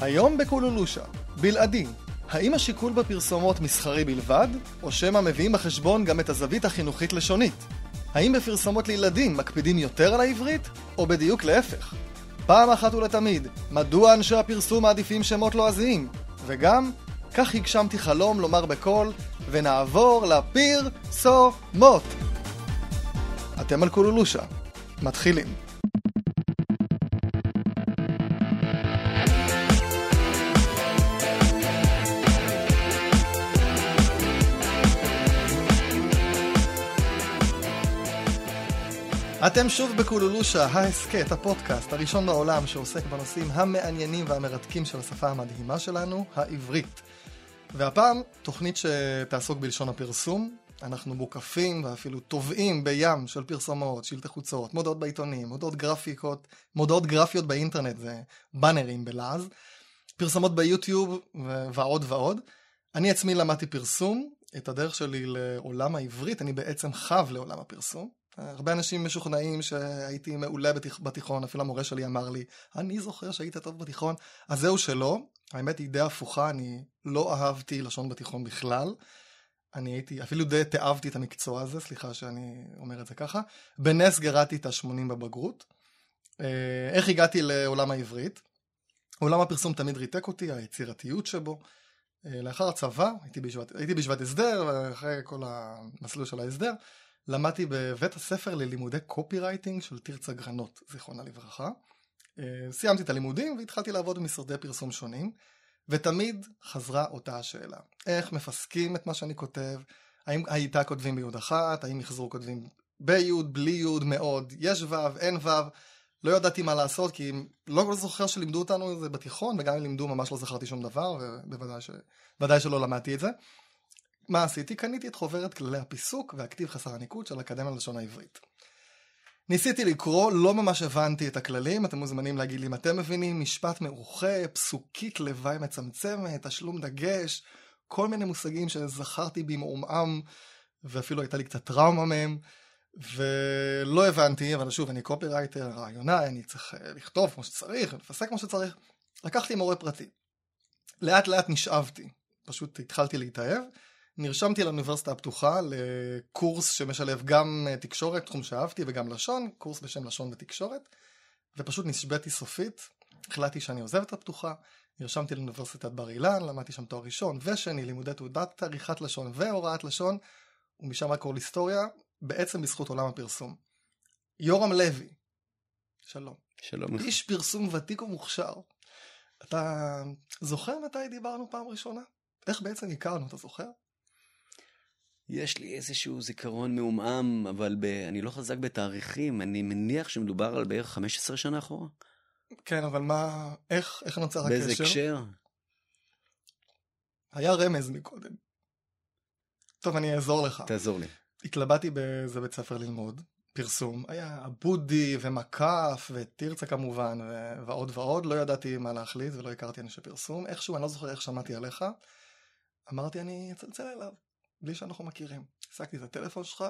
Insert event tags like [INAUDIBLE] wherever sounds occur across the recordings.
היום בקולולושה, בלעדי, האם השיקול בפרסומות מסחרי בלבד, או שמא מביאים בחשבון גם את הזווית החינוכית-לשונית? האם בפרסומות לילדים מקפידים יותר על העברית, או בדיוק להפך? פעם אחת ולתמיד, מדוע אנשי הפרסום מעדיפים שמות לועזיים? וגם, כך הגשמתי חלום לומר בקול, ונעבור לפרסומות. אתם על קולולושה. מתחילים. אתם שוב בקולולושה, ההסכת, הפודקאסט הראשון בעולם שעוסק בנושאים המעניינים והמרתקים של השפה המדהימה שלנו, העברית. והפעם, תוכנית שתעסוק בלשון הפרסום. אנחנו מוקפים ואפילו טובעים בים של פרסומות, שלטי חוצות, מודעות בעיתונים, מודעות גרפיקות, מודעות גרפיות באינטרנט, זה באנרים בלעז, פרסומות ביוטיוב ועוד ועוד. אני עצמי למדתי פרסום, את הדרך שלי לעולם העברית, אני בעצם חב לעולם הפרסום. הרבה אנשים משוכנעים שהייתי מעולה בתיכ... בתיכון, אפילו המורה שלי אמר לי, אני זוכר שהיית טוב בתיכון, אז זהו שלא, האמת היא די הפוכה, אני לא אהבתי לשון בתיכון בכלל. אני הייתי, אפילו די תאהבתי את המקצוע הזה, סליחה שאני אומר את זה ככה. בנס גרדתי את ה-80 בבגרות. אה, איך הגעתי לעולם העברית? עולם הפרסום תמיד ריתק אותי, היצירתיות שבו. אה, לאחר הצבא, הייתי בישיבת, הסדר, ואחרי כל המסלול של ההסדר, למדתי בבית הספר ללימודי קופי רייטינג של תרצה גרנות, זיכרונה לברכה. אה, סיימתי את הלימודים והתחלתי לעבוד במשרדי פרסום שונים, ותמיד חזרה אותה השאלה. איך מפסקים את מה שאני כותב? האם הייתה כותבים ביוד אחת? האם מחזור כותבים ביוד, בלי יוד, מאוד? יש וו, אין וו? לא ידעתי מה לעשות, כי לא זוכר שלימדו אותנו את זה בתיכון, וגם אם לימדו ממש לא זכרתי שום דבר, ובוודאי ש... שלא למדתי את זה. מה עשיתי? קניתי את חוברת כללי הפיסוק והכתיב חסר הניקוד של אקדמיה ללשון העברית. ניסיתי לקרוא, לא ממש הבנתי את הכללים, אתם מוזמנים להגיד לי אם אתם מבינים, משפט מרוחה, פסוקית לוואי מצמצמת, תשלום דגש, כל מיני מושגים שזכרתי במעומעם, ואפילו הייתה לי קצת טראומה מהם, ולא הבנתי, אבל שוב, אני קופירייטר, רעיונאי, אני צריך אה, לכתוב כמו שצריך, לפסק כמו שצריך. לקחתי מורה פרטי. לאט לאט נשאבתי, פשוט התחלתי להתאהב. נרשמתי לאוניברסיטה הפתוחה לקורס שמשלב גם אה, תקשורת, תחום שאהבתי, וגם לשון, קורס בשם לשון ותקשורת, ופשוט נשבעתי סופית, החלטתי שאני עוזב את הפתוחה, נרשמתי לאוניברסיטת בר אילן, למדתי שם תואר ראשון ושני, לימודי תעודת עריכת לשון והוראת לשון, ומשם רק כל היסטוריה, בעצם בזכות עולם הפרסום. יורם לוי, שלום. שלום. איש פרסום ותיק ומוכשר. אתה זוכר מתי דיברנו פעם ראשונה? איך בעצם הכרנו, אתה זוכר? יש לי איזשהו זיכרון מעומעם, אבל ב... אני לא חזק בתאריכים, אני מניח שמדובר על בערך 15 שנה אחורה. כן, אבל מה, איך, איך נוצר הקשר? באיזה הקשר? היה רמז מקודם. טוב, אני אעזור לך. תעזור לי. התלבטתי באיזה בית ספר ללמוד, פרסום. היה בודי ומקף ותרצה כמובן ו... ועוד ועוד. לא ידעתי מה להחליט ולא הכרתי אנשי פרסום. איכשהו, אני לא זוכר איך שמעתי עליך. אמרתי, אני אצלצל אליו. בלי שאנחנו מכירים. השגתי את הטלפון שלך,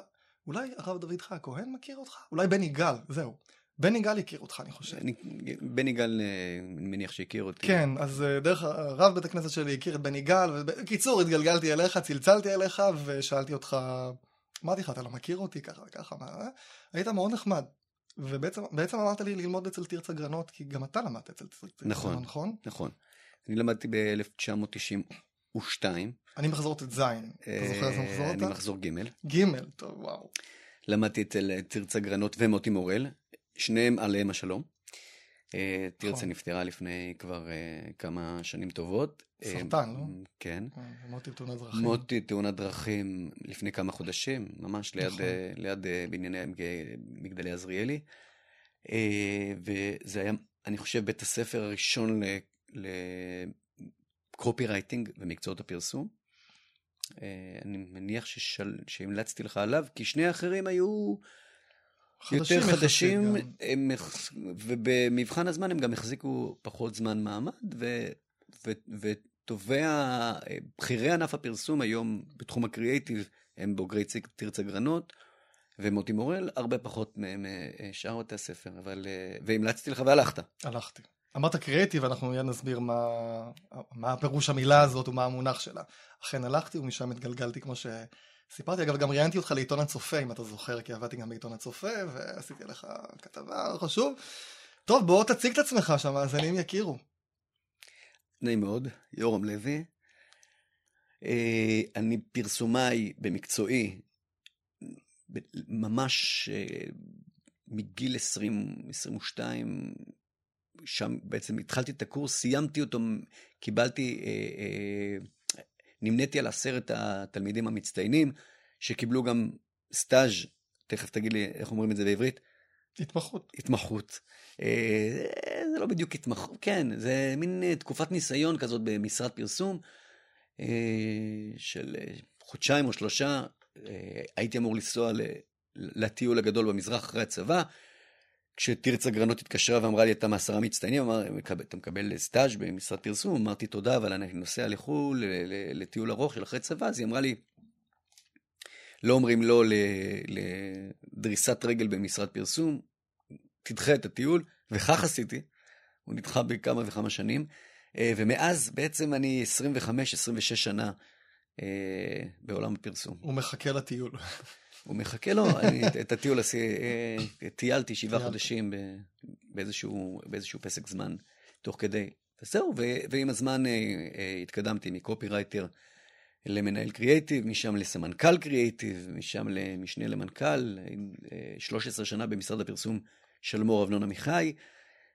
אולי הרב דוד חי הכהן מכיר אותך? אולי בני גל, זהו. בני גל הכיר אותך, אני חושב. אני, בני גל, אה, אני מניח שהכיר אותי. כן, אז אה, דרך הרב בית הכנסת שלי הכיר את בני גל, ובקיצור, התגלגלתי אליך, צלצלתי אליך, ושאלתי אותך, אמרתי לך, אתה לא מכיר אותי ככה וככה, מה? אה? היית מאוד נחמד. ובעצם אמרת לי ללמוד אצל תרצה גרנות, כי גם אתה למדת אצל תרצה גרנות, נכון? נכון. נכון. אני למדתי ב-1990. ושתיים. אני מחזור ט"ז, אתה זוכר איזה מחזור אתה? אני מחזור ג'. ג', טוב, וואו. למדתי אצל תרצה גרנות ומוטי מורל, שניהם עליהם השלום. אה, תרצה נכון. נפטרה לפני כבר אה, כמה שנים טובות. סרטן, לא? כן. מוטי תאונת דרכים. מוטי תאונת דרכים לפני כמה חודשים, ממש ליד, נכון. בנייני מגדלי עזריאלי. וזה היה, אני חושב, בית הספר הראשון. קופי רייטינג ומקצועות הפרסום. אה, אני מניח ששל... שהמלצתי לך עליו, כי שני האחרים היו יותר חדשים, הם... ובמבחן הזמן הם גם החזיקו פחות זמן מעמד, ו... ו... וטובי, בכירי ענף הפרסום היום בתחום הקריאייטיב הם בוגרי תרצה גרנות. ומוטי מורל הרבה פחות משאר בתי הספר, אבל... אה, והמלצתי לך והלכת. הלכתי. אמרת קריאיטיב, אנחנו מיד נסביר מה, מה הפירוש המילה הזאת ומה המונח שלה. אכן הלכתי ומשם התגלגלתי כמו שסיפרתי. אגב, גם ראיינתי אותך לעיתון הצופה, אם אתה זוכר, כי עבדתי גם בעיתון הצופה, ועשיתי עליך כתבה, חשוב. טוב, בוא תציג את עצמך, שהמאזינים יכירו. נעים מאוד, יורם לוי. אה, אני פרסומאי במקצועי, ממש אה, מגיל 20, 22, שם בעצם התחלתי את הקורס, סיימתי אותו, קיבלתי, אה, נמניתי על עשרת התלמידים המצטיינים, שקיבלו גם סטאז', תכף תגיד לי איך אומרים את זה בעברית. התמחות. התמחות. זה לא בדיוק התמחות, כן, זה מין תקופת ניסיון כזאת במשרד פרסום. אה, של אה, חודשיים או שלושה, אה, הייתי אמור לנסוע לטיול הגדול במזרח אחרי הצבא. כשתרצה גרנות התקשרה ואמרה לי, אתה מעשרה מצטיינים, אמר, אתה מקבל סטאז' במשרד פרסום, אמרתי תודה, אבל אני נוסע לחו"ל, לטיול ארוך של אחרי צבא, אז היא אמרה לי, לא אומרים לא לדריסת רגל במשרד פרסום, תדחה את הטיול, וכך עשיתי, הוא נדחה בכמה וכמה שנים. אה, ומאז בעצם אני 25-26 שנה אה, בעולם הפרסום. הוא מחכה לטיול. הוא מחכה לו, אני את הטיול אה, טיילתי שבעה חודשים באיזשהו, באיזשהו פסק זמן תוך כדי. וזהו, ועם הזמן התקדמתי מקופירייטר למנהל קריאייטיב, משם לסמנכ"ל קריאייטיב, משם למשנה למנכ"ל, 13 שנה במשרד הפרסום של מור אבנון עמיחי.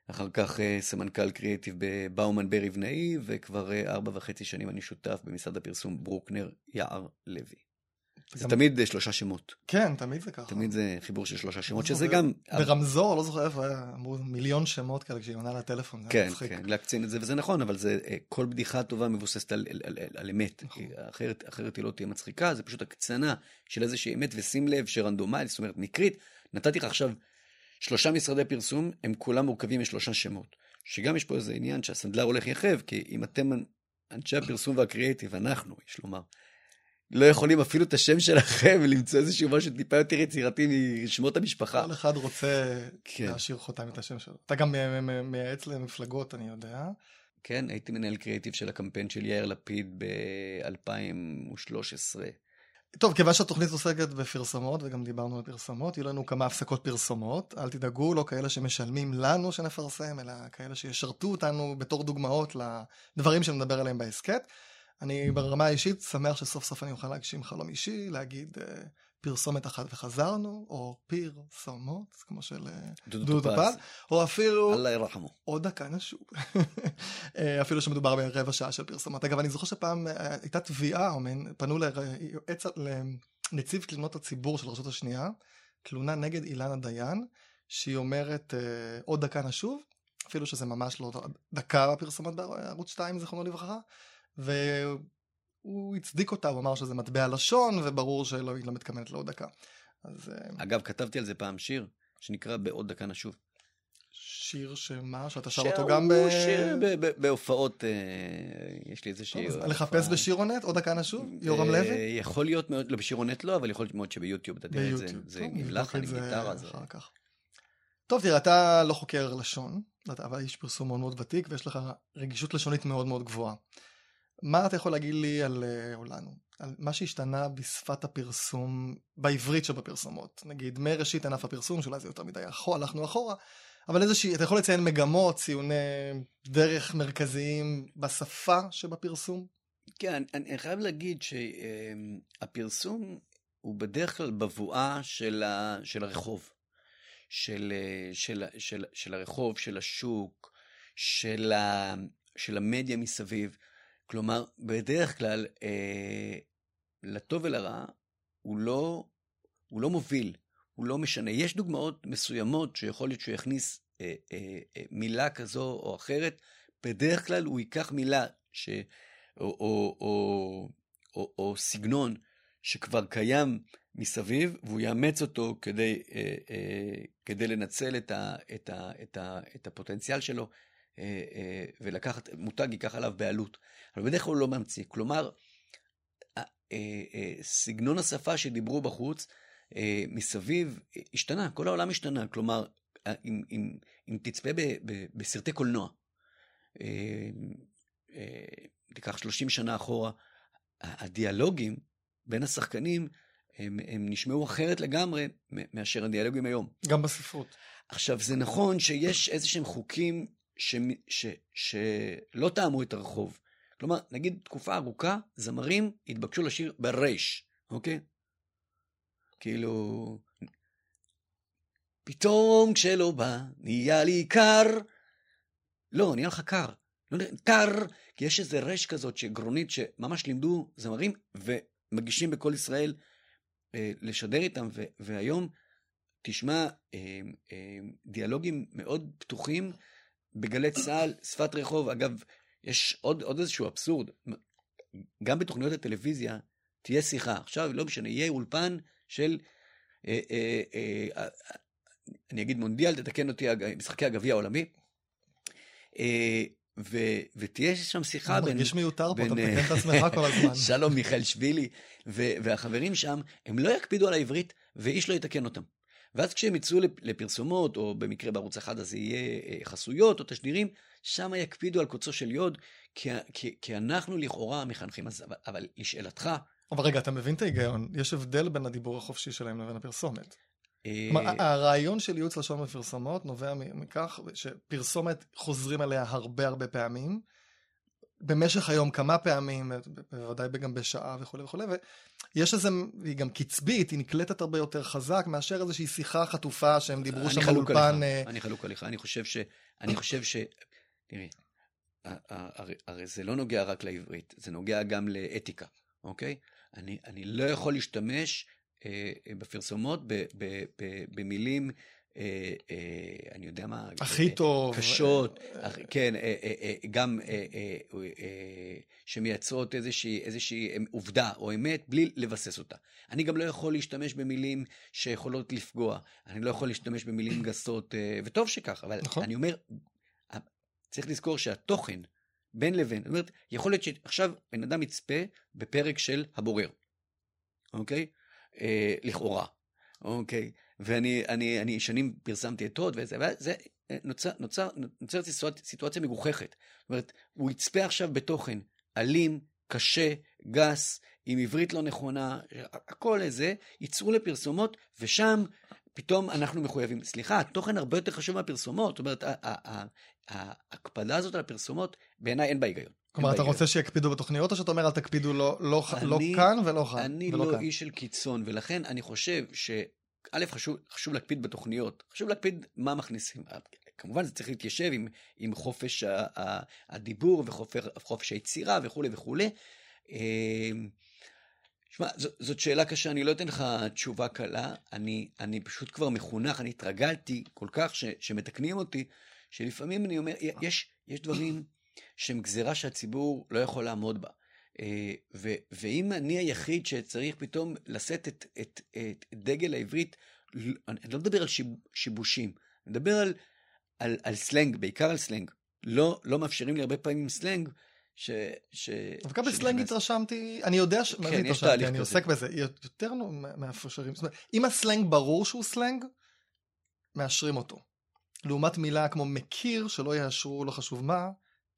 אחר כך אה, סמנכ"ל קריאיטיב בבאומן ברי בנאי, וכבר אה, ארבע וחצי שנים אני שותף במשרד הפרסום ברוקנר יער לוי. זה תמיד אה, שלושה שמות. כן, תמיד זה ככה. תמיד זה חיבור של שלושה שמות, שזה גם... ברמזור, לא זוכר איפה היה, אמרו מיליון שמות כאלה כשהיא עונה לטלפון, כן, כן, להקצין את זה, וזה נכון, אבל זה, כל בדיחה טובה מבוססת על, על, על, על אמת. נכון. אחרת, אחרת היא לא תהיה מצחיקה, זה פשוט הקצנה של איזושהי אמת, ושים לב שרנדומלית, זאת אומרת מקרית, נתתי לך עכשיו שלושה משרדי פרסום, הם כולם מורכבים משלושה שמות. שגם יש פה איזה עניין שהסנדלר הולך יחב, כי אם אתם אנשי הפרסום והקריאיטיב, אנחנו, יש לומר, לא יכולים אפילו את השם שלכם [LAUGHS] למצוא איזשהו משהו טיפה יותר יצירתי משמות המשפחה. כל אחד רוצה כן. להשאיר חותם את השם שלו. אתה גם מייעץ למפלגות, אני יודע. כן, הייתי מנהל קריאיטיב של הקמפיין של יאיר לפיד ב-2013. טוב, כיוון שהתוכנית עוסקת בפרסומות, וגם דיברנו על פרסומות, יהיו לנו כמה הפסקות פרסומות. אל תדאגו, לא כאלה שמשלמים לנו שנפרסם, אלא כאלה שישרתו אותנו בתור דוגמאות לדברים שנדבר עליהם בהסכת. אני ברמה האישית שמח שסוף סוף אני אוכל להגשים חלום אישי, להגיד uh, פרסומת אחת וחזרנו, או פרסומות, כמו של אה, דודו טופז, או אפילו... אללה ירחמו. עוד דקה נשוב. [LAUGHS] אה, אפילו שמדובר ברבע שעה של פרסומות. אגב, אני זוכר שפעם אה, הייתה תביעה, או פנו לנציב תלונות הציבור של רשות השנייה, תלונה נגד אילנה דיין, שהיא אומרת עוד דקה נשוב, אפילו שזה ממש לא דקה בפרסומות בערוץ 2, זיכרונו לברכה, הוא הצדיק אותה, הוא אמר שזה מטבע לשון, וברור שלא היא לא מתכוונת לעוד דקה. אז... אה, אגב, כתבתי על זה פעם שיר, שנקרא בעוד דקה נשוב. שיר שמה? שאתה שר אותו גם ב... שיר בהופעות, אה, יש לי איזה שיר. לחפש בשירונט, עוד דקה נשוב? יורם לוי? אה, יכול להיות מאוד, לא בשירונט לא, אבל יכול להיות מאוד שביוטיוב אתה תראה את זה. זה לחן, עם גיטרה. טוב, תראה, אתה לא חוקר לשון, אבל איש פרסום מאוד מאוד ותיק, ויש לך רגישות לשונית מאוד מאוד גבוהה. מה אתה יכול להגיד לי על, אה, או לנו, על מה שהשתנה בשפת הפרסום, בעברית שבפרסומות? נגיד, מראשית ענף הפרסום, שאולי זה יותר מדי אחורה, הלכנו אחורה, אבל איזושהי, אתה יכול לציין מגמות, ציוני דרך מרכזיים בשפה שבפרסום? כן, אני, אני חייב להגיד שהפרסום הוא בדרך כלל בבואה של, ה, של הרחוב, של, של, של, של, של הרחוב, של השוק, של, ה, של המדיה מסביב. כלומר, בדרך כלל, אה, לטוב ולרע, הוא לא, הוא לא מוביל, הוא לא משנה. יש דוגמאות מסוימות שיכול להיות שהוא יכניס אה, אה, אה, מילה כזו או אחרת, בדרך כלל הוא ייקח מילה ש... או, או, או, או, או סגנון שכבר קיים מסביב, והוא יאמץ אותו כדי, אה, אה, כדי לנצל את, ה, את, ה, את, ה, את הפוטנציאל שלו ולקחת, מותג ייקח עליו בעלות. אבל בדרך כלל הוא לא ממציא. כלומר, אה, סגנון השפה שדיברו בחוץ מסביב השתנה, כל העולם השתנה. כלומר, אם, אם, אם תצפה ב, ב, בסרטי קולנוע, אה, אה, תיקח 30 שנה אחורה, הדיאלוגים בין השחקנים, הם, הם נשמעו אחרת לגמרי מאשר הדיאלוגים היום. גם בספרות. עכשיו, זה נכון שיש איזה שהם חוקים ש, ש, שלא טעמו את הרחוב. כלומר, נגיד תקופה ארוכה, זמרים התבקשו לשיר ברייש, אוקיי? כאילו, פתאום כשלא בא, נהיה לי קר. לא, נהיה לך קר. לא, קר, כי יש איזה רש כזאת שגרונית שממש לימדו זמרים ומגישים בכל ישראל אה, לשדר איתם, והיום תשמע אה, אה, דיאלוגים מאוד פתוחים בגלי צה"ל, שפת רחוב. אגב, יש עוד, עוד איזשהו אבסורד, גם בתוכניות הטלוויזיה תהיה שיחה. עכשיו, לא משנה, יהיה אולפן של, אה, אה, אה, אני אגיד מונדיאל, תתקן אותי, משחקי הגביע העולמי. אה, ו, ותהיה שם שיחה בין... מרגיש מיותר פה, אתה מתקן את עצמך כל הזמן. [LAUGHS] שלום מיכאל שבילי והחברים שם, הם לא יקפידו על העברית ואיש לא יתקן אותם. ואז כשהם יצאו לפרסומות, או במקרה בערוץ אחד אז זה יהיה אה, חסויות או תשדירים, שם יקפידו על קוצו של יוד, כי, כי, כי אנחנו לכאורה מחנכים. אז, אבל, אבל לשאלתך... אבל רגע, אתה מבין את ההיגיון? יש הבדל בין הדיבור החופשי שלהם לבין הפרסומת. כלומר, הרעיון של ייעוץ לשון בפרסומות נובע מכך שפרסומת חוזרים עליה הרבה הרבה פעמים, במשך היום כמה פעמים, בוודאי גם בשעה וכולי וכולי, ויש איזה, היא גם קצבית, היא נקלטת הרבה יותר חזק מאשר איזושהי שיחה חטופה שהם דיברו שם באולפן. אה, אני חלוק עליך, אני חושב ש... אני חושב ש... תראי, הרי זה לא נוגע רק לעברית, זה נוגע גם לאתיקה, אוקיי? אני, אני לא יכול להשתמש אה, אה, בפרסומות במילים, אני יודע מה, הכי טוב, קשות, כן, גם שמייצרות איזושהי, איזושהי עובדה או אמת בלי לבסס אותה. אני גם לא יכול להשתמש במילים שיכולות לפגוע, אני לא יכול להשתמש במילים [CLEARS THROAT] גסות, וטוב שכך, אבל נכון. אני אומר, צריך לזכור שהתוכן בין לבין, זאת אומרת, יכול להיות שעכשיו בן אדם יצפה בפרק של הבורר, אוקיי? אה, לכאורה, אוקיי? ואני אני, אני שנים פרסמתי את הוד וזה, וזה אה, נוצר, נוצר, נוצרת סיטואציה, סיטואציה מגוחכת. זאת אומרת, הוא יצפה עכשיו בתוכן אלים, קשה, גס, עם עברית לא נכונה, הכל איזה, ייצרו לפרסומות, ושם פתאום אנחנו מחויבים. סליחה, התוכן הרבה יותר חשוב מהפרסומות. זאת אומרת, ההקפדה הזאת על הפרסומות, בעיניי אין בה היגיון. כלומר, אתה רוצה שיקפידו בתוכניות, או שאתה אומר, אל תקפידו לא, לא, לא כאן ולא כאן? אני ולא לא כאן. איש של קיצון, ולכן אני חושב ש... א', חשוב, חשוב להקפיד בתוכניות, חשוב להקפיד מה מכניסים. כמובן זה צריך להתיישב עם, עם חופש הדיבור וחופש היצירה וכולי וכולי. אמ, שמע, זאת שאלה קשה, אני לא אתן לך תשובה קלה, אני, אני פשוט כבר מחונך, אני התרגלתי כל כך ש, שמתקנים אותי, שלפעמים אני אומר, יש, יש דברים שהם גזירה שהציבור לא יכול לעמוד בה. אה, ו, ואם אני היחיד שצריך פתאום לשאת את, את, את, דגל העברית, אני לא מדבר על שיבושים, אני מדבר על, על, על סלנג, בעיקר על סלנג. לא, לא מאפשרים לי הרבה פעמים סלנג, ש... ש... דווקא בסלנג התרשמתי, אני יודע ש... כן, יש תהליך כזה. אני עוסק בזה, יותר מאפשרים. זאת אומרת, אם הסלנג ברור שהוא סלנג, מאשרים אותו. לעומת מילה כמו מכיר, שלא יאשרו לא חשוב מה,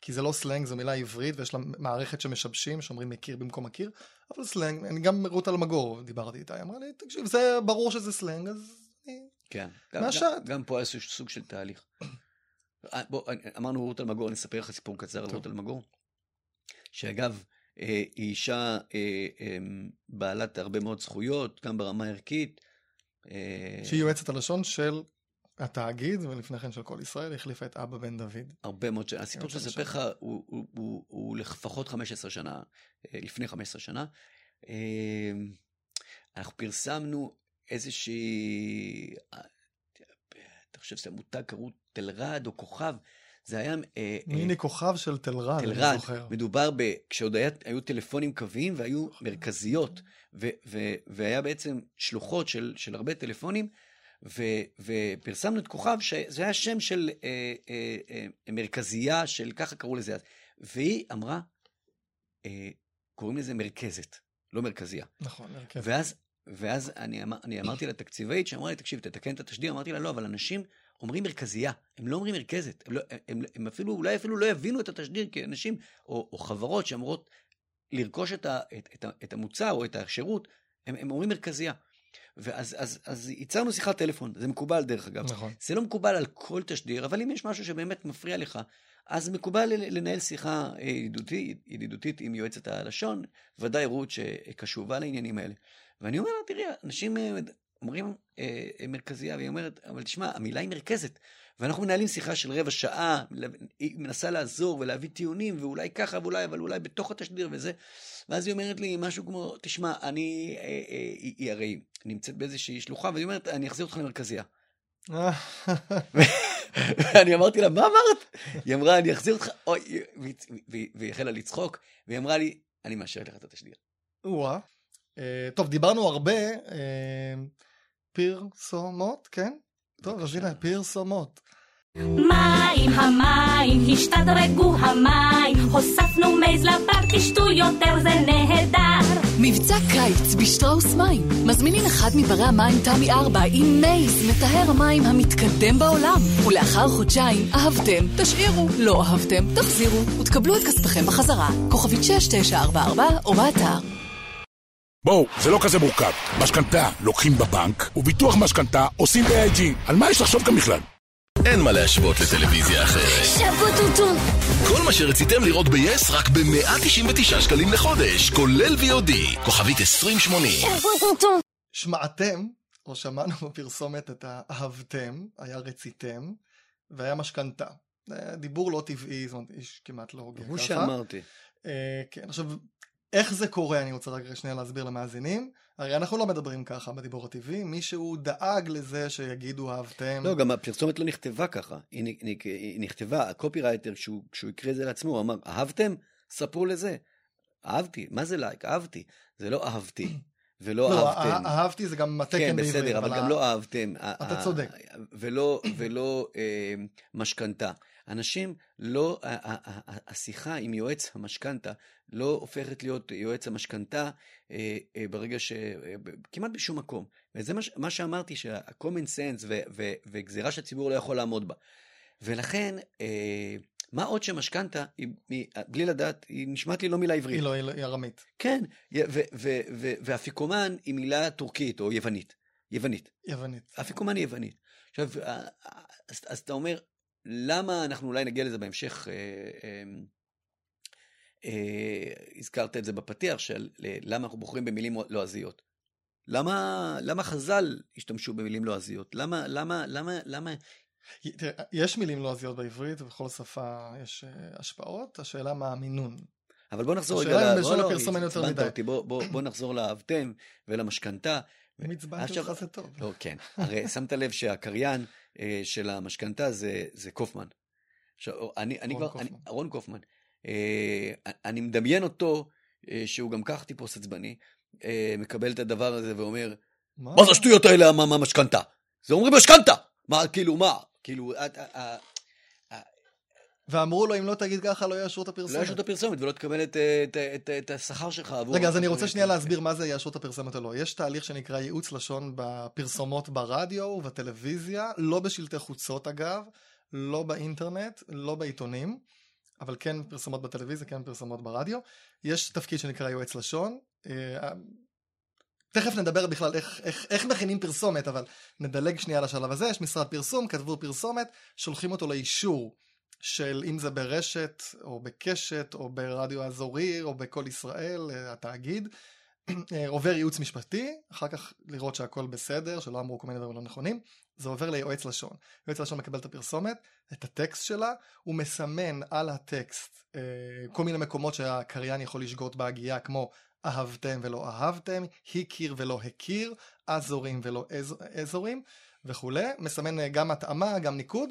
כי זה לא סלנג, זו מילה עברית ויש לה מערכת שמשבשים, שאומרים מכיר במקום מכיר, אבל סלנג, אני גם רות אלמגור דיברתי איתה, היא אמרה לי, תקשיב, זה ברור שזה סלנג, אז כן, מאשרת. גם, גם פה היה סוג של תהליך. אה, בוא, אמרנו רות אלמגור, אני אספר לך סיפור קצר על רות אלמגור, שאגב, אה, היא אישה אה, אמ, בעלת הרבה מאוד זכויות, גם ברמה הערכית. שהיא יועצת הלשון של התאגיד, ולפני כן של כל ישראל, החליפה את אבא בן דוד. הרבה מאוד שנה. הסיפור שאני אספר לך הוא, לפחות 15 שנה, אה, לפני 15 שנה. אה, אנחנו פרסמנו איזושהי, אה, אתה חושב שזה מותג קראו תלרד או כוכב, זה היה... מיני כוכב של תלרד, תלרד, אני זוכר. מדובר ב... כשעוד היה, היו טלפונים קוויים והיו מרכזיות, ו, ו, והיה בעצם שלוחות של, של הרבה טלפונים. ו, ופרסמנו את כוכב, שזה היה שם של אה, אה, אה, מרכזייה, של ככה קראו לזה אז. והיא אמרה, אה, קוראים לזה מרכזת, לא מרכזייה. נכון, מרכזת. ואז, ואז אני, אמר, אני אמרתי לתקציבאית, שאמרה לי, תקשיב, תתקן את התשדיר, אמרתי לה, לא, אבל אנשים אומרים מרכזייה, הם לא אומרים מרכזת. הם, לא, הם, הם אפילו, אולי אפילו לא יבינו את התשדיר כאנשים או, או חברות שאמורות לרכוש את, ה, את, את, את המוצר או את השירות, הם, הם אומרים מרכזייה. ואז אז, אז ייצרנו שיחת טלפון, זה מקובל דרך אגב. נכון. זה לא מקובל על כל תשדיר, אבל אם יש משהו שבאמת מפריע לך, אז מקובל לנהל שיחה אה, ידידותית, ידידותית עם יועצת הלשון, ודאי רות שקשובה לעניינים האלה. ואני אומר לה, תראי, אנשים אה, אומרים אה, מרכזייה, והיא אומרת, אבל תשמע, המילה היא מרכזת. ואנחנו מנהלים שיחה של רבע שעה, היא מנסה לעזור ולהביא טיעונים, ואולי ככה ואולי, אבל אולי בתוך התשדיר וזה. ואז היא אומרת לי משהו כמו, תשמע, אני, אה, אה, היא, היא הרי נמצאת באיזושהי שלוחה, והיא אומרת, אני אחזיר אותך למרכזייה. [LAUGHS] ואני אמרתי לה, מה אמרת? היא אמרה, אני אחזיר אותך, אוי, והיא החלה לצחוק, והיא אמרה לי, אני מאשרת לך את התשדיר. או-אה. טוב, דיברנו הרבה פרסומות, כן? טוב, אז הנה, פרסומות. מים, המים, השתדרגו המים, הוספנו מייז לבר, תשתו יותר, זה נהדר. מבצע קיץ בשטראוס מים. מזמינים אחד מברי המים תמי 4 עם מייז, מטהר המים המתקדם בעולם. ולאחר חודשיים, אהבתם, תשאירו, לא אהבתם, תחזירו, ותקבלו את כספכם בחזרה. כוכבית 6944 או באתר. בואו, זה לא כזה מורכב. משכנתה לוקחים בבנק, וביטוח משכנתה עושים ב-IG. על מה יש לחשוב כאן בכלל? אין מה להשוות לטלוויזיה אחרת. שבו טוטו. כל מה שרציתם לראות ב-yes רק ב-199 שקלים לחודש, כולל VOD, כוכבית 2080. שבו טוטו. שמעתם, או שמענו בפרסומת את האהבתם, היה רציתם, והיה משכנתה. דיבור לא טבעי, זאת אומרת, איש כמעט לא הוגן ככה. הוא שאמרתי. אה, כן, עכשיו, איך זה קורה, אני רוצה רק שנייה להסביר למאזינים. הרי אנחנו לא מדברים ככה בדיבור הטבעי, מישהו דאג לזה שיגידו אהבתם. לא, גם הפרסומת לא נכתבה ככה. היא, היא נכתבה, הקופירייטר, כשהוא, כשהוא הקריא את זה לעצמו, הוא אמר, אהבתם? ספרו לזה. אהבתי, מה זה לייק? אהבתי. זה לא אהבתי. ולא לא, אהבתם. אהבתי זה גם התקן כן, בעברית. כן, בסדר, אבל, אבל גם לא אהבתם. אתה צודק. ולא, ולא אה, משכנתה. אנשים לא, השיחה עם יועץ המשכנתה לא הופכת להיות יועץ המשכנתה אה, אה, ברגע ש... אה, כמעט בשום מקום. וזה מה שאמרתי, שה-common sense וגזירה שהציבור לא יכול לעמוד בה. ולכן, מה עוד שמשכנתה, בלי לדעת, היא נשמעת לי לא מילה עברית. היא לא, היא ארמית. כן, ואפיקומן היא מילה טורקית או יוונית. יוונית. יוונית. אפיקומן היא יוונית. עכשיו, אז, אז אתה אומר, למה אנחנו אולי נגיע לזה בהמשך, אה, אה, אה, הזכרת את זה בפתיח, של למה אנחנו בוחרים במילים לועזיות. למה, למה חז"ל השתמשו במילים לועזיות? למה, למה, למה, למה... יש מילים לועזיות בעברית, ובכל שפה יש השפעות, השאלה מה המינון. אבל בוא נחזור רגע, השאלה אם בלשון הפרסום אין יותר מדי. בוא, בוא, בוא נחזור לאהבתם ולמשכנתה. אם עצבנתי אותך זה טוב. לא, כן. הרי שמת לב שהקריין אה, של המשכנתה זה, זה קופמן. עכשיו, אני, אני כבר, קופמן. אני, רון קופמן. אה, אני מדמיין אותו, אה, שהוא גם כך טיפוס עצבני, אה, מקבל את הדבר הזה ואומר, מה, מה זה השטויות האלה, מה, מה משכנתה? זה אומרים משכנתה! מה, כאילו, מה? כאילו, ואמרו לו, אם לא תגיד ככה, לא יאשרו את הפרסומת. לא יאשרו את הפרסומת ולא תקבל את, את, את, את השכר שלך עבור... רגע, אז אני רוצה שנייה להסביר מה זה יאשרו את הפרסומת או לא. יש תהליך שנקרא ייעוץ לשון בפרסומות ברדיו ובטלוויזיה, לא בשלטי חוצות אגב, לא באינטרנט, לא בעיתונים, אבל כן פרסומות בטלוויזיה, כן פרסומות ברדיו. יש תפקיד שנקרא יועץ לשון. אה, תכף נדבר בכלל איך, איך, איך מכינים פרסומת, אבל נדלג שנייה לשלב הזה. יש משרד פרסום, כתבו פרסומת, שולחים אותו לאישור. של אם זה ברשת או בקשת או ברדיו אזורי או בכל ישראל, אה, התאגיד, אה, עובר ייעוץ משפטי, אחר כך לראות שהכל בסדר, שלא אמרו כל מיני דברים לא נכונים, זה עובר ליועץ לשון. יועץ לשון מקבל את הפרסומת, את הטקסט שלה, הוא מסמן על הטקסט אה, כל מיני מקומות שהקריין יכול לשגות בהגייה, כמו אהבתם ולא אהבתם, הכיר ולא הכיר, אזורים ולא אז, אזורים וכולי, מסמן גם התאמה, גם ניקוד.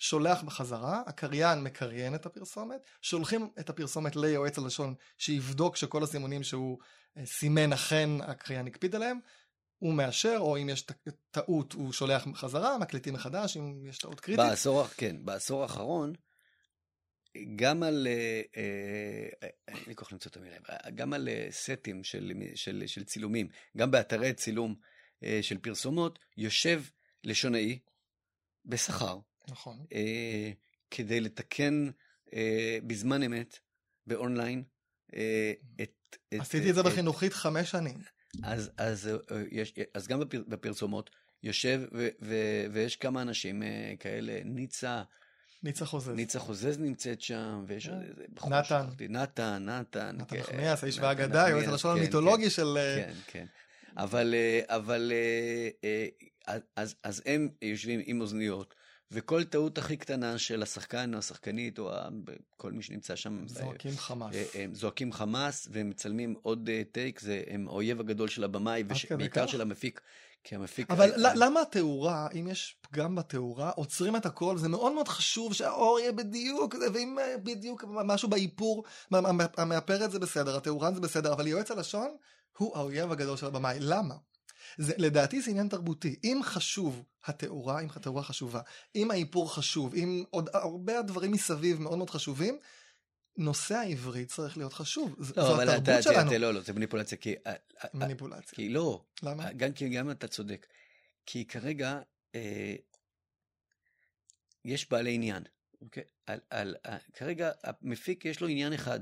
שולח בחזרה, הקריין מקריין את הפרסומת, שולחים את הפרסומת ליועץ הלשון שיבדוק שכל הסימונים שהוא אה, סימן אכן הקריין הקפיד עליהם, הוא מאשר, או אם יש טעות הוא שולח בחזרה, מקליטים מחדש אם יש טעות קריטית. בעשור, כן, בעשור האחרון, גם על, אה, אה, אין לי כוח למצוא את המילה, גם על סטים של, של, של צילומים, גם באתרי צילום של פרסומות, יושב לשונאי, בשכר. נכון. אה, כדי לתקן אה, בזמן אמת, באונליין, אה, את... את עשיתי את זה את- בחינוכית חמש שנים. אז, אז, אה, יש, אז גם בפר, בפרסומות יושב ו, ו, ויש כמה אנשים אה, כאלה, ניצה, ניצה חוזז. ניצה חוזז נמצאת שם, ויש עוד איזה בחור נתן. שכחתי, נתן, נתן, נתן כן, נחמיאס, האיש נתן והאגדה, יועץ הלשון כן, המיתולוגי כן, של... אה, כן, כן. אבל, אה, אבל אז הם יושבים עם אוזניות, וכל טעות הכי קטנה של השחקן או השחקנית, או כל מי שנמצא שם, זועקים חמאס. אה, הם זועקים חמאס ומצלמים עוד אה, טייק, זה הם האויב הגדול של הבמאי, ובעיקר כך? של המפיק. כי המפיק... אבל אה, ל- למה התאורה, אם יש פגם בתאורה, עוצרים את הכל, זה מאוד מאוד חשוב שהאור יהיה בדיוק, ואם אה, בדיוק משהו באיפור, המאפרת זה בסדר, התאורן זה בסדר, אבל יועץ הלשון הוא האויב הגדול של הבמאי. למה? זה, לדעתי זה עניין תרבותי. אם חשוב התאורה, אם התאורה חשובה, אם האיפור חשוב, אם עוד הרבה הדברים מסביב מאוד מאוד חשובים, נושא העברית צריך להיות חשוב. לא, זו אבל התרבות אתה, שלנו. אתה, לא, לא, זה מניפולציה, כי... אה, אה, מניפולציה. כי לא, למה? גם כי גם אתה צודק. כי כרגע אה, יש בעלי עניין, אוקיי? על, על, על, כרגע המפיק יש לו עניין אחד,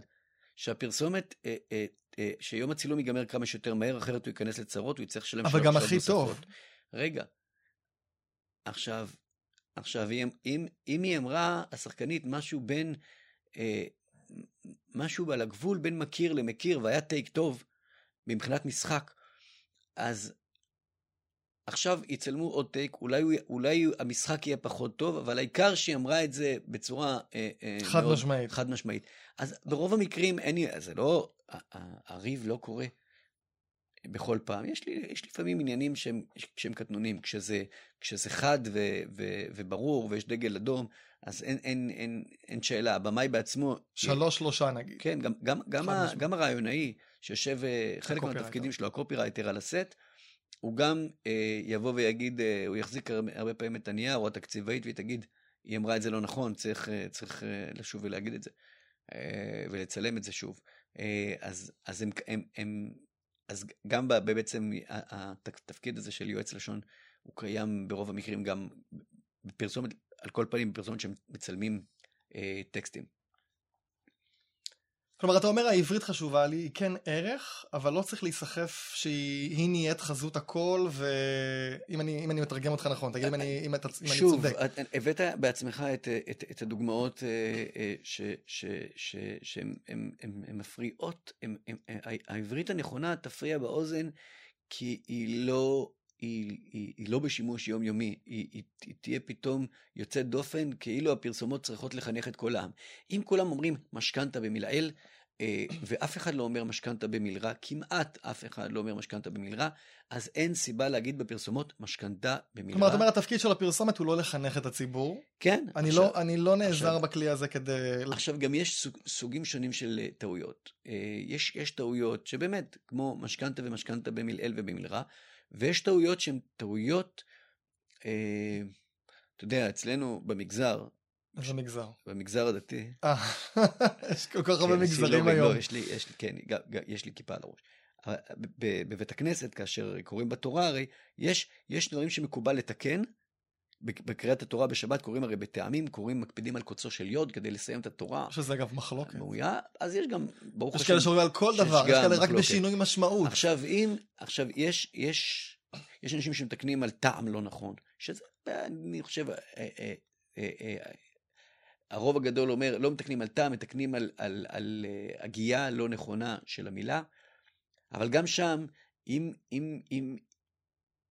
שהפרסומת, אה, אה, אה, שיום הצילום ייגמר כמה שיותר מהר, אחרת הוא ייכנס לצרות, הוא יצטרך לשלם אבל שעות- גם שעות הכי נוספות. טוב. רגע, עכשיו, עכשיו, אם, אם, אם היא אמרה, השחקנית, משהו בין, אה, משהו על הגבול בין מכיר למכיר, והיה טייק טוב מבחינת משחק, אז עכשיו יצלמו עוד טייק, אולי, אולי המשחק יהיה פחות טוב, אבל העיקר שהיא אמרה את זה בצורה אה, אה, חד מאוד משמעית. חד משמעית. אז ברוב המקרים אין לי, זה לא, הריב לא קורה בכל פעם. יש לי, יש לפעמים עניינים שהם, שהם קטנונים, כשזה, כשזה חד ו, ו, וברור ויש דגל אדום, אז אין, אין, אין, אין שאלה, הבמאי בעצמו... שלוש שלושה נגיד. כן, גם, גם, גם, ה. גם הרעיונאי, שיושב, אה, חלק. מהתפקידים שלו, הקופירייטר על הסט, הוא גם אה, יבוא ויגיד, אה, הוא יחזיק הרבה, פעמים את הנייר או התקציבאית והיא תגיד, היא אמרה את זה לא נכון, צריך, אה, צריך אה, לשוב ולהגיד את זה, אה, ולצלם את זה שוב. אה, אז, אז הם, הם, הם, אז גם בעצם התפקיד הזה של יועץ לשון, הוא קיים ברוב המקרים גם בפרסומת, על כל פנים בפרסומת שמצלמים אה, טקסטים. כלומר, אתה אומר העברית חשובה לי, היא כן ערך, אבל לא צריך להיסחף שהיא היא נהיית חזות הכל, ואם אני, אם אני מתרגם אותך נכון, תגיד אם אני, אם אתה, אם אני שוב, צודק. את- הבאת בעצמך את, את, את הדוגמאות אה, אה, שהן הן- הן- הן מפריעות, הן- הן- ה- העברית הנכונה תפריע באוזן כי היא לא, היא, היא, היא לא בשימוש יומיומי, היא, היא, היא תהיה פתאום יוצאת דופן כאילו הפרסומות צריכות לחנך את כל העם. אם כולם אומרים משכנתה במלעיל, אה, ואף אחד לא אומר משכנתה במלרע, כמעט אף אחד לא אומר משכנתה במלרע, אז אין סיבה להגיד בפרסומות משכנתה במלרע. כלומר, אתה אומר, התפקיד של הפרסומת הוא לא לחנך את הציבור. כן. אני עכשיו- לא, אני לא נעזר עכשיו- בכלי הזה כדי... עכשיו גם יש סוג, סוגים שונים של אה, טעויות. אה, יש, יש טעויות שבאמת, כמו משכנתה ומשכנתה במלעיל ובמלרע, ויש טעויות שהן טעויות, אה, אתה יודע, אצלנו במגזר, איזה מגזר. במגזר הדתי, אה, [LAUGHS] יש כל כך הרבה כן, מגזרים לא, היום. לא, יש לי, יש לי, כן, יש לי כיפה על הראש. ב- בבית הכנסת, כאשר קוראים בתורה, הרי יש, יש דברים שמקובל לתקן. בק- בקריאת התורה בשבת קוראים הרי בטעמים, קוראים, מקפידים על קוצו של יוד כדי לסיים את התורה. יש לזה אגב מחלוקת. מאויה, אז יש גם, ברוך יש השם, כאלה שאומרים על כל דבר, יש כאלה רק. בשינוי משמעות. עכשיו אם, עכשיו יש, יש, יש אנשים שמתקנים על טעם לא נכון, שזה, אני חושב, אה, אה, אה, הרוב הגדול אומר, לא מתקנים על טעם, מתקנים על, על, על הגייה לא נכונה של המילה, אבל גם שם, אם, אם, אם,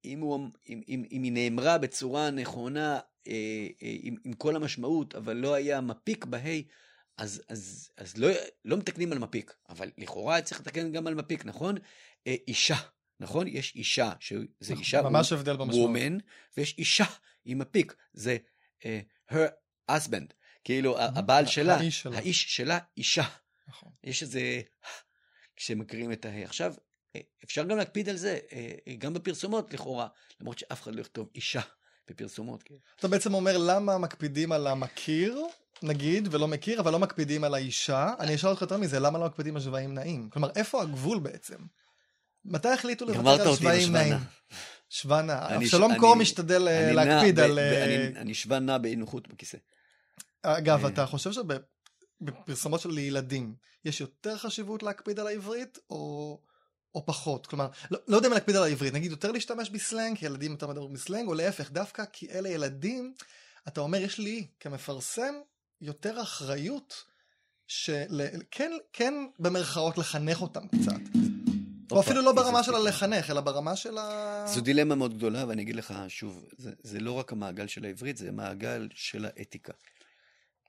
אם, הוא, אם, אם, אם היא נאמרה בצורה נכונה, אה, אה, עם, עם כל המשמעות, אבל לא היה מפיק בה', אז, אז, אז לא, לא מתקנים על מפיק, אבל לכאורה צריך לתקן גם על מפיק, נכון? אה, אישה, נכון? יש אישה, שזה אישה, ממש הבדל במשמעות. וומן, ויש אישה עם מפיק, זה אה, her husband, כאילו הבעל שלה, האיש שלה. האיש שלה אישה. נכון. יש איזה, כשמקריאים את ההא. עכשיו, אפשר גם להקפיד על זה, אה, אה, גם בפרסומות לכאורה, למרות שאף אחד לא יכתוב אישה בפרסומות. כן. אתה בעצם אומר למה מקפידים על המכיר, נגיד, ולא מכיר, אבל לא מקפידים על האישה. אני אשאל אותך יותר מזה, למה לא מקפידים על שבעים נעים? כלומר, איפה הגבול בעצם? מתי החליטו לוותר על בשוונה. נעים? שווה נע. אבשלום קור משתדל אה, להקפיד על... אני שווה נע באי נוחות בכיסא. אגב, אתה חושב שבפרסומות של ילדים יש יותר חשיבות להקפיד על העברית, או... או פחות, כלומר, לא, לא יודע אם להקפיד על העברית, נגיד יותר להשתמש בסלנג, כי ילדים יותר מדברים בסלנג, או להפך, דווקא כי אלה ילדים, אתה אומר, יש לי כמפרסם יותר אחריות, של... כן, כן במרכאות לחנך אותם קצת. או אפילו לא ברמה של הלחנך, אלא ברמה של ה... זו דילמה מאוד גדולה, ואני אגיד לך שוב, זה, זה לא רק המעגל של העברית, זה מעגל של האתיקה.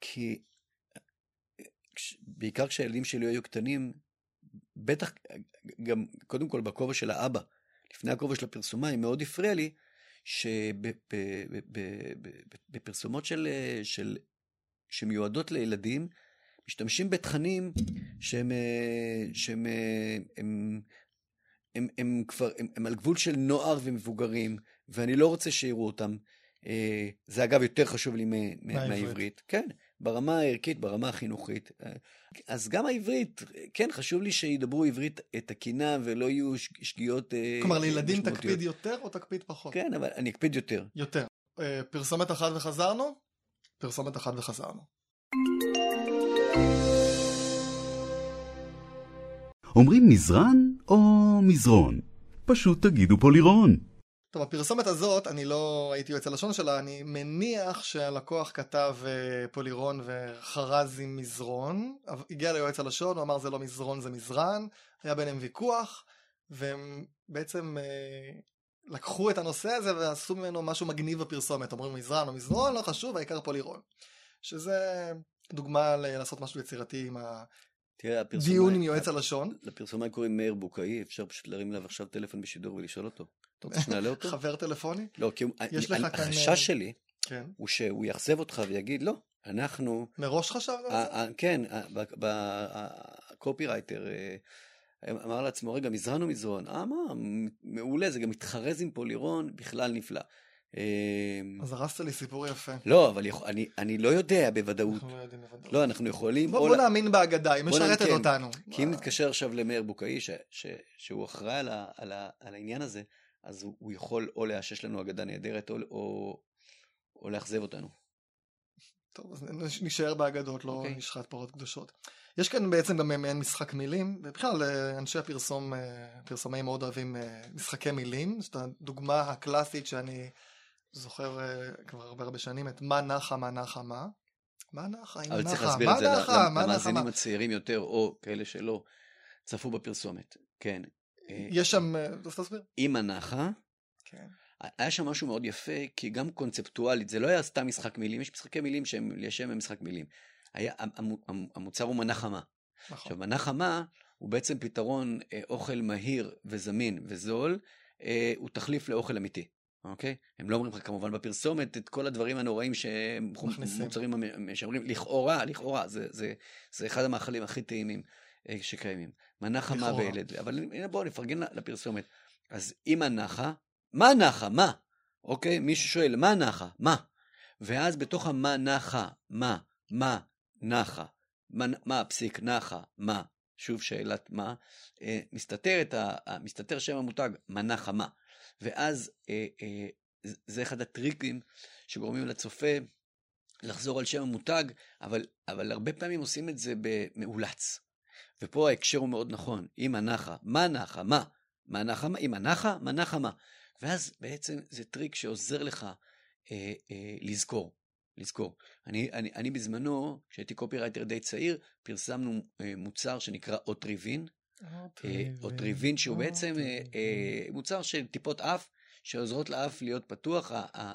כי בעיקר כשהילדים שלי היו קטנים, בטח, גם קודם כל בכובע של האבא, לפני הכובע של הפרסומאי, מאוד הפריע לי שבפרסומות של, של, שמיועדות לילדים, משתמשים בתכנים שהם, שהם הם, הם, הם כבר, הם, הם על גבול של נוער ומבוגרים, ואני לא רוצה שיראו אותם. זה אגב יותר חשוב לי מהעברית. כן. ברמה הערכית, ברמה החינוכית. אז גם העברית, כן, חשוב לי שידברו עברית תקינה ולא יהיו שגיאות אה, כלומר, לילדים תקפיד יותר או תקפיד פחות? כן, אבל אני אקפיד יותר. יותר. אה, פרסומת אחת וחזרנו? פרסומת אחת וחזרנו. אומרים מזרן או מזרון? פשוט תגידו פולירון. טוב, הפרסומת הזאת, אני לא הייתי יועץ הלשון שלה, אני מניח שהלקוח כתב uh, פולירון וחרז עם מזרון, הגיע ליועץ הלשון, הוא אמר זה לא מזרון זה מזרן, היה ביניהם ויכוח, והם בעצם uh, לקחו את הנושא הזה ועשו ממנו משהו מגניב בפרסומת, אומרים מזרן או מזרון, לא חשוב, העיקר פולירון. שזה דוגמה לעשות משהו יצירתי עם ה... תראה, הפרסומה... דיון עם יועץ הלשון. לפרסומה קוראים מאיר בוקאי, אפשר פשוט להרים אליו עכשיו טלפון בשידור ולשאול אותו. אתה רוצה שנעלה אותו? חבר טלפוני? לא, כי החשש אה, שלי כן. הוא שהוא יאכזב אותך ויגיד לא, אנחנו... מראש חשבת על זה? כן, הקופירייטר אה, אמר לעצמו, רגע, מזרן או מזרון? אה, מה, מעולה, זה גם מתחרז עם פולירון, בכלל נפלא. אמ, אז הרסת לי סיפור יפה. לא, אבל אני, אני לא יודע בוודאות. אנחנו לא יודעים בוודאות. לא, אנחנו יכולים... בוא, בוא לה... נאמין באגדה, היא משרתת כן, אותנו. כי אם נתקשר עכשיו למאיר בוקאי, ש, ש, שהוא אחראי על, ה, על, ה, על העניין הזה, אז הוא, הוא יכול או לאשש לנו אגדה נהדרת, או, או, או לאכזב אותנו. טוב, אז נשאר באגדות, לא okay. אוקיי. נשחט פרות קדושות. יש כאן בעצם גם מעין משחק מילים, ובכלל אה, אנשי הפרסום, אה, פרסומאים מאוד אוהבים אה, משחקי מילים, זאת הדוגמה הקלאסית שאני זוכר כבר הרבה הרבה שנים את מה נחה, מה נחה, מה. מה נחה, אבל צריך להסביר את זה למאזינים הצעירים יותר, או כאלה שלא צפו בפרסומת. כן. יש שם, אז תסביר. אימא נחה. כן. היה שם משהו מאוד יפה, כי גם קונספטואלית, זה לא היה סתם משחק מילים, יש משחקי מילים שהם לשם משחק מילים. היה, המוצר הוא מנה חמה. נכון. עכשיו, מנה חמה הוא בעצם פתרון אה, אוכל מהיר וזמין וזול, אה, הוא תחליף לאוכל אמיתי. אוקיי? הם לא אומרים לך כמובן בפרסומת את כל הדברים הנוראים שמוצרים שאומרים לכאורה, לכאורה, זה, זה, זה אחד המאכלים הכי טעימים אה, שקיימים. מנה חמה בילד, אבל הנה בואו נפרגן לפרסומת. אז אם הנחה, מה נחה? מה? אוקיי? מישהו שואל, מה נחה? מה? ואז בתוך המה נחה, מה, מה, נחה, מה, מה הפסיק נחה, מה, שוב שאלת מה, אה, מסתתר, ה, מסתתר שם המותג, מה נחה מה. ואז אה, אה, זה אחד הטריקים שגורמים לצופה לחזור על שם המותג, אבל, אבל הרבה פעמים עושים את זה במאולץ. ופה ההקשר הוא מאוד נכון, אם הנחה, מה נחה, מה? מה נחה, מה? אם הנחה, מה נחה, מה? ואז בעצם זה טריק שעוזר לך אה, אה, לזכור. לזכור. אני, אני, אני בזמנו, כשהייתי קופירייטר די צעיר, פרסמנו אה, מוצר שנקרא אוטריבין. אוטריבין, שהוא בעצם אה, אה, מוצר של טיפות אף. שעוזרות לאף להיות פתוח,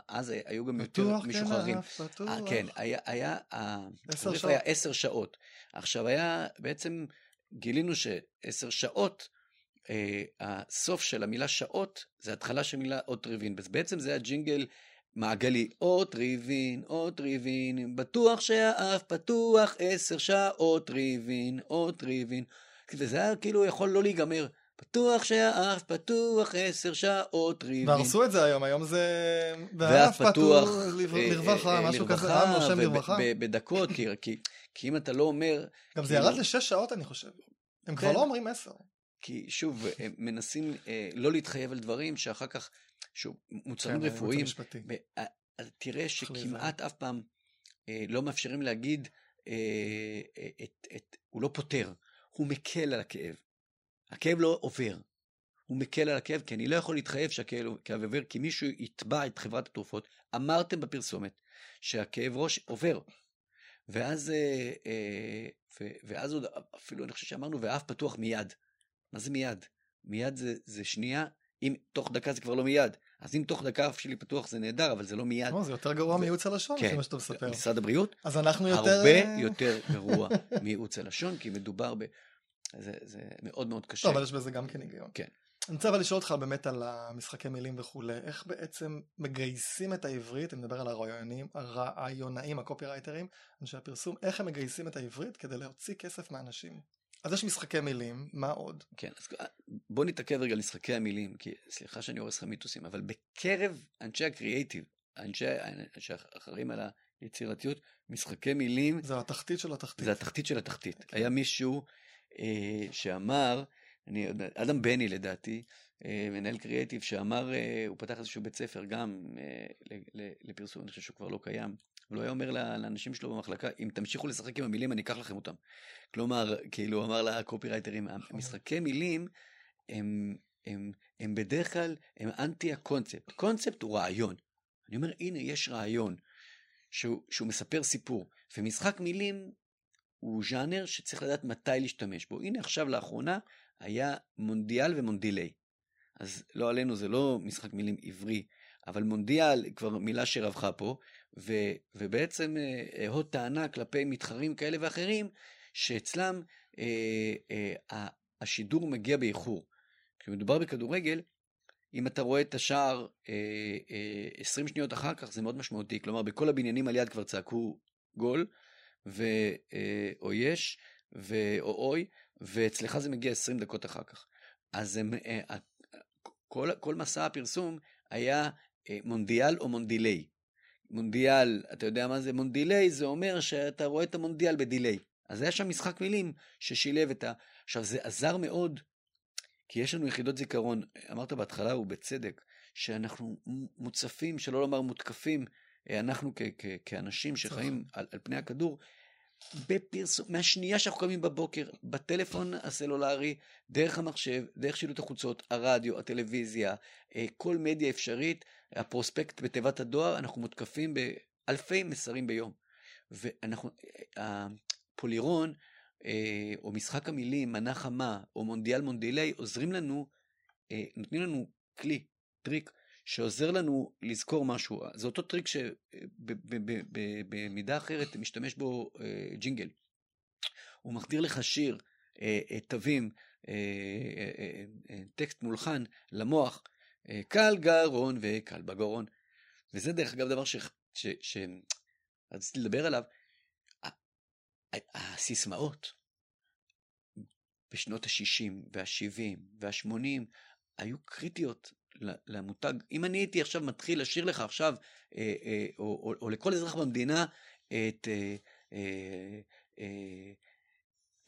אז היו גם יותר משוחררים. פתוח, כן, פתוח. כן, היה, היה, עשר שעות. היה עשר שעות. עכשיו היה, בעצם גילינו שעשר שעות, אה, הסוף של המילה שעות, זה התחלה של מילה אוטריבין. בעצם זה הג'ינגל מעגלי, אות ריבין, אות ריבין, בטוח שהאף פתוח עשר שעות ריבין, אות ריבין. וזה היה כאילו יכול לא להיגמר. פתוח שהאף פתוח עשר שעות ריבין. והרסו את זה היום, היום זה... והאף פתוח, לרווחה, אה, משהו כזה, עם נושם לרווחה. בדקות, כי אם אתה לא אומר... גם זה ירד לשש שעות אני חושב. הם כבר כן. לא אומרים עשר. כי שוב, הם מנסים אה, לא להתחייב על דברים שאחר כך, שוב, מוצרים כן, רפואיים. ב- אה, אז תראה שכמעט אף פעם אה, לא מאפשרים להגיד, אה, אה, את, את, הוא לא פותר, הוא מקל על הכאב. הכאב לא עובר. הוא מקל על הכאב, כי אני לא יכול להתחייב שהכאב כאב עובר, כי מישהו יתבע את חברת התרופות. אמרתם בפרסומת שהכאב ראש עובר. ואז, אה, אה, ו, ואז עוד אפילו, אני חושב שאמרנו, ואף פתוח מיד. מה זה מיד? מיד זה, זה שנייה, אם תוך דקה זה כבר לא מיד. אז אם תוך דקה אף שלי פתוח זה נהדר, אבל זה לא מיד. לא, זה יותר גרוע מייעוץ הלשון, כן. לפי מה שאתה מספר. משרד הבריאות, אז אנחנו יותר... הרבה אה, יותר [LAUGHS] גרוע מייעוץ הלשון, כי מדובר ב... זה, זה מאוד מאוד קשה. טוב, אבל יש בזה גם כן היגיון. כן. אני רוצה אבל לשאול אותך באמת על המשחקי מילים וכולי, איך בעצם מגייסים את העברית, אני מדבר על הרעיונאים, הרעיונאים, הקופירייטרים, אנשי הפרסום, איך הם מגייסים את העברית כדי להוציא כסף מאנשים. אז יש משחקי מילים, מה עוד? כן, אז בוא נתעכב רגע על משחקי המילים, כי סליחה שאני הורס לך מיתוסים, אבל בקרב אנשי הקריאייטיב, אנשי שאחראים על היצירתיות, משחקי מילים זה התחתית של התחתית. זה התחתית של התחתית. כן. היה מישהו אה, שאמר, אני, יודע- אדם בני לדעתי, אה, מנהל קריאייטיב, שאמר, אה, הוא פתח איזשהו בית ספר גם אה, לפרסום, אני חושב שהוא כבר לא קיים. אבל הוא היה אומר לאנשים שלו במחלקה, אם תמשיכו לשחק עם המילים, אני אקח לכם אותם. כלומר, כאילו, הוא אמר לקופירייטרים, המשחקי מילים הם, הם, הם בדרך כלל, הם אנטי הקונספט. קונספט הוא רעיון. אני אומר, הנה, יש רעיון שהוא, שהוא מספר סיפור, ומשחק מילים הוא ז'אנר שצריך לדעת מתי להשתמש בו. הנה עכשיו לאחרונה היה מונדיאל ומונדילי. אז לא עלינו, זה לא משחק מילים עברי, אבל מונדיאל כבר מילה שרווחה פה, ו, ובעצם אה, הוד טענה כלפי מתחרים כאלה ואחרים, שאצלם אה, אה, השידור מגיע באיחור. כשמדובר בכדורגל, אם אתה רואה את השער אה, אה, 20 שניות אחר כך, זה מאוד משמעותי. כלומר, בכל הבניינים על יד כבר צעקו גול, ו, אה, או יש, ו, או אוי, ואצלך זה מגיע 20 דקות אחר כך. אז הם, אה, אה, כל, כל מסע הפרסום היה אה, מונדיאל או מונדילי. מונדיאל, אתה יודע מה זה מונדילי? זה אומר שאתה רואה את המונדיאל בדיליי. אז היה שם משחק מילים ששילב את ה... עכשיו, זה עזר מאוד, כי יש לנו יחידות זיכרון. אמרת בהתחלה, ובצדק, שאנחנו מוצפים, שלא לומר מותקפים, אנחנו כ- כ- כאנשים שחיים על, על פני הכדור, בפרסום, מהשנייה שאנחנו קמים בבוקר, בטלפון הסלולרי, דרך המחשב, דרך שילוט החוצות, הרדיו, הטלוויזיה, אה, כל מדיה אפשרית, הפרוספקט בתיבת הדואר, אנחנו מותקפים באלפי מסרים ביום. ואנחנו, אה, הפולירון, אה, או משחק המילים, מנה חמה, או מונדיאל מונדילי, עוזרים לנו, נותנים לנו כלי, טריק, שעוזר לנו לזכור משהו. זה אותו טריק שבמידה אחרת משתמש בו אה, ג'ינגל. הוא מחדיר לך שיר, אה, אה, תווים, טקסט מולחן למוח, קלגרון מקל בגרון. וזה דרך אגב דבר שרציתי לדבר עליו. הסיסמאות בשנות ה-60 וה-70 וה-80 היו קריטיות למותג. אם אני הייתי עכשיו מתחיל לשיר לך עכשיו, אה, אה, או, או, או לכל אזרח במדינה, את, אה, אה, אה,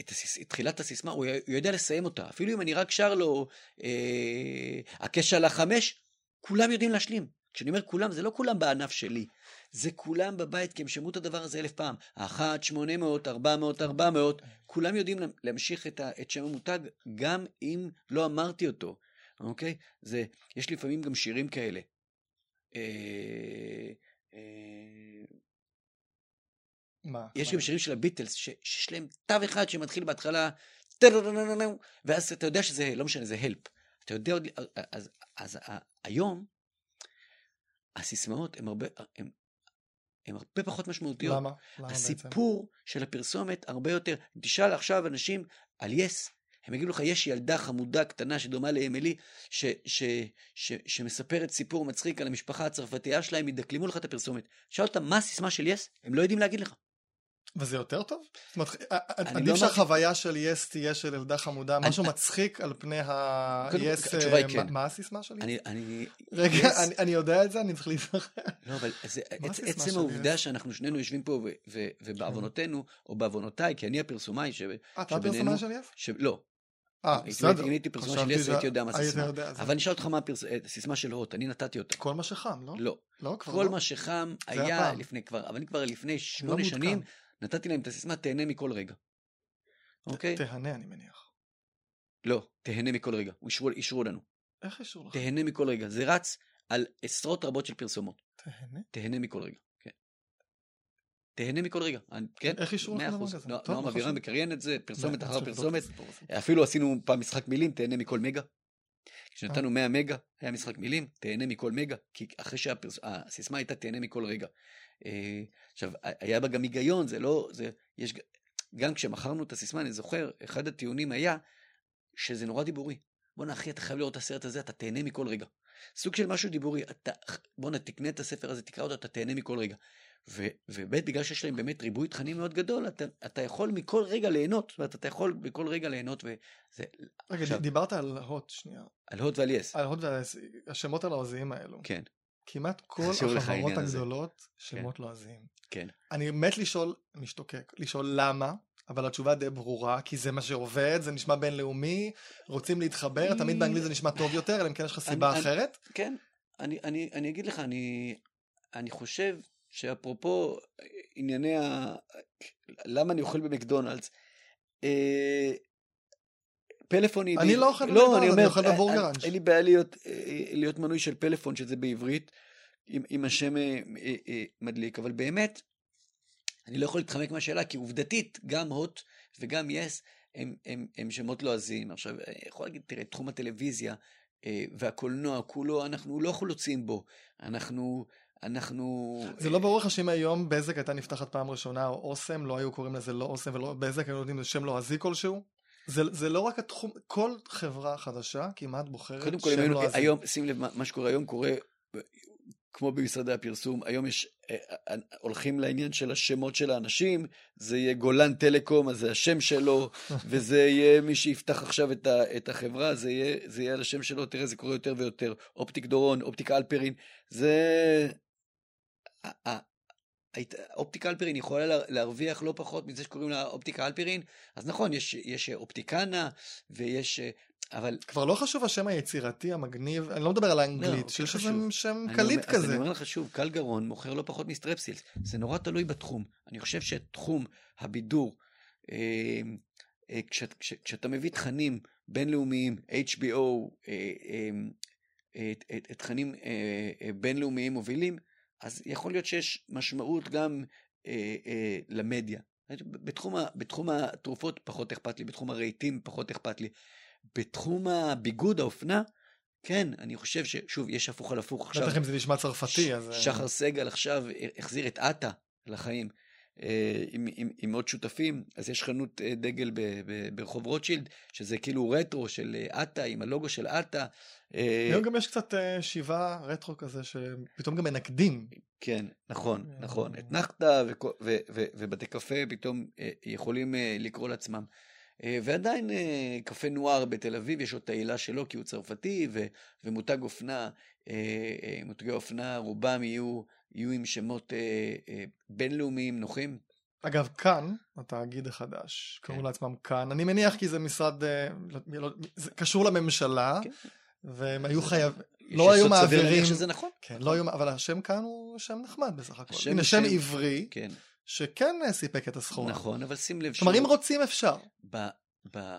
את, את תחילת הסיסמה, הוא, יודע לסיים אותה. אפילו אם אני רק שר לו, אה, הקש על החמש, כולם יודעים להשלים. כשאני אומר כולם, זה לא כולם בענף שלי, זה כולם בבית, כי הם שמעו את הדבר הזה אלף פעם. אחת, שמונה מאות, ארבע מאות, ארבע מאות, כולם יודעים לה- להמשיך את, ה, את שם המותג, גם אם לא אמרתי אותו. אוקיי? זה, יש לפעמים גם שירים כאלה. אה, אה, מה? יש? גם שירים של הביטלס, שיש להם תו אחד שמתחיל בהתחלה, ואז אתה יודע שזה, לא משנה, זה הלפ. אתה יודע עוד, אז, היום, הסיסמאות הן הרבה, הן, הן הרבה פחות משמעותיות. למה? למה בעצם? הסיפור של הפרסומת הרבה יותר. תשאל עכשיו אנשים על יס, הם יגידו לך, יש ילדה חמודה קטנה שדומה לאמילי, ש, ש, ש, שמספרת סיפור מצחיק על המשפחה הצרפתייה שלהם, ידקלמו לך את הפרסומת. שאל אותם, מה הסיסמה של יס? הם לא יודעים להגיד לך. וזה יותר טוב? זאת אומרת, עדיף לא שהחוויה של יס תהיה של ילדה חמודה, משהו מצחיק על פני התשובה היא אה, כן. מה- מה הסיסמה של יס? רגע, יס- אני- יודע את זה, אני צריך להיזכר. לא, אבל עצם העובדה יס? שאנחנו שנינו יושבים פה, ו, ובעוונותינו, או בעוונותיי, כי אני הפרסומאי, ש, אתה שבינינו- הפרסומאי של יס? לא. אה, בסדר. אם הייתי פרסומאי של יס, הייתי יודע מה הסיסמה. אבל אני אשאל אותך מה הפרס- אה, הסיסמה של הוט, אני נתתי אותה. כל מה שחם, לא? לא. לא, כבר כל לא. מה שחם היה. לפני כבר, אבל אני כבר לפני לא שמונה. שנים, נתתי להם את הסיסמה, תהנה מכל רגע. אוקיי? תהנה, אני מניח. לא, תהנה מכל רגע. אישרו- אישרו לנו. איך אישור לך? תהנה מכל רגע. זה רץ על עשרות רבות של פרסומות. תהנה? תהנה מכל רגע. תהנה מכל רגע. כן? איך אישרו לך דבר. כזה? לא אבירם חשוב. מקריין את זה, פרסומת אחר פרסומת. אפילו עשינו פעם משחק מילים, תהנה מכל מגה. כשנתנו 100 מגה, היה משחק מילים, תהנה מכל מגה, כי אחרי שהסיסמה הייתה תהנה מכל רגע. אה, עכשיו, היה בה גם היגיון, זה לא, זה, יש, גם כשמכרנו את הסיסמה, אני זוכר, אחד הטיעונים היה שזה נורא דיבורי. בואנה אחי, אתה חייב לראות את הסרט הזה, אתה תהנה מכל רגע. סוג של משהו דיבורי, אתה, בואנה תקנה את הספר הזה, תקרא אותו, אתה תהנה מכל רגע. ו- וב' בגלל שיש להם באמת ריבוי תכנים מאוד גדול, אתה, אתה יכול מכל רגע ליהנות, זאת אומרת, אתה יכול בכל רגע ליהנות, וזה, רגע, עכשיו- דיברת על הוט, שנייה. על הוט ועל יס. על הוט והשמות הלועזיים האלו. כן, כמעט [LAUGHS] כל החברות העניין הזה. הגדולות שמות לועזיים. כן. אני מת לשאול, משתוקק, לשאול למה, אבל התשובה די ברורה, כי זה מה שעובד, זה נשמע בינלאומי, רוצים להתחבר, תמיד באנגלית זה נשמע טוב יותר, אלא אם כן יש לך סיבה אני- אחרת. כן, אני, אני, אני אגיד לך, אני, אני חושב שאפרופו ענייני ה... למה אני אוכל במקדונלדס, אה, פלאפון היא... אני לא אוכל לא, במקדונלדס, אני אני אוכל אה, בבורגראנץ'. אה, אין לי בעיה להיות, אה, להיות מנוי של פלאפון, שזה בעברית, עם, עם השם אה, אה, מדליק, אבל באמת, אני לא יכול להתחמק מהשאלה, כי עובדתית, גם הוט וגם יס הם, הם, הם שמות לועזיים. עכשיו, אני יכול להגיד, תראה, תחום הטלוויזיה והקולנוע, כולו, אנחנו לא חלוצים בו. אנחנו, אנחנו... זה לא ברור לך שאם היום בזק הייתה נפתחת פעם ראשונה, או אוסם, לא היו קוראים לזה לא אוסם ולא בזק, היו נותנים לזה שם לועזי כלשהו? זה, זה לא רק התחום, כל חברה חדשה כמעט בוחרת קודם כל, שם היינו, לועזי. היום, שים לב, מה, שקורה היום קורה, אה, כמו במשרדי הפרסום, היום יש, אה, אה, הולכים לעניין של השמות של האנשים, זה יהיה גולן טלקום, אז זה השם שלו, [LAUGHS] וזה יהיה מי שיפתח עכשיו את, ה, את החברה, זה יהיה, זה יהיה על השם שלו, תראה, זה קורה יותר ויותר. אופטיק דורון, אופטיק אלפרין, זה... אופטיקה אלפרין יכולה לה- להרוויח לא פחות מזה שקוראים לה אופטיקה אלפרין, אז נכון, יש, יש אופטיקנה, ויש... אה, אבל כבר לא חשוב השם היצירתי, המגניב, אני לא מדבר על האנגלית, לא, שיש איזה חשוב. שם אני קליט אומר- אז כזה. אני אומר לך שוב, קל גרון מוכר לא פחות מסטרפסילס. זה נורא תלוי בתחום. אני חושב שתחום הבידור, אה, אה, כשאת- כש- כשאתה מביא תכנים בינלאומיים, HBO, אה, אה, אה, אה, אה, תכנים אה, אה, בינלאומיים מובילים, אז יכול להיות שיש משמעות גם אה, אה, למדיה. בתחום, ה- בתחום התרופות פחות אכפת לי, בתחום הרהיטים פחות אכפת לי. בתחום הביגוד, האופנה, כן, אני חושב ששוב, יש הפוך על הפוך עכשיו. בטח אם זה נשמע צרפתי, אז... אה, שחר סגל עכשיו החזיר את עטה לחיים עם, עם, עם עוד שותפים, אז יש חנות אה, דגל ב, ב, ברחוב רוטשילד, שזה כאילו רטרו של אה, עטה, עם הלוגו של עטה. אה, היום גם יש קצת אה, שיבה רטרו כזה, שפתאום גם מנקדים. כן, נכון, אה, נכון. אתנחתא ובתי קפה פתאום אה, יכולים אה, לקרוא לעצמם. אה, ועדיין אה, קפה נוער בתל אביב, יש לו את העילה שלו כי הוא צרפתי, ו- ומותג אופנה, אה, אה, מותגי אופנה, רובם יהיו, יהיו עם שמות אה, אה, בינלאומיים נוחים. אגב, כאן, התאגיד החדש, כן. קראו לעצמם כאן, אני מניח כי זה משרד, אה, לא- לא- זה קשור לממשלה, כן. והם היו חייבים, לא היו מעבירים, שזה נכון. כן, לא היו, אבל השם כאן הוא שם נחמד בסך הכל. השם הנה שם עברי, כן, שכן אה, סיפק את הסחורה. נכון, אבל שים לב כלומר, אם רוצים אפשר. ב, ב,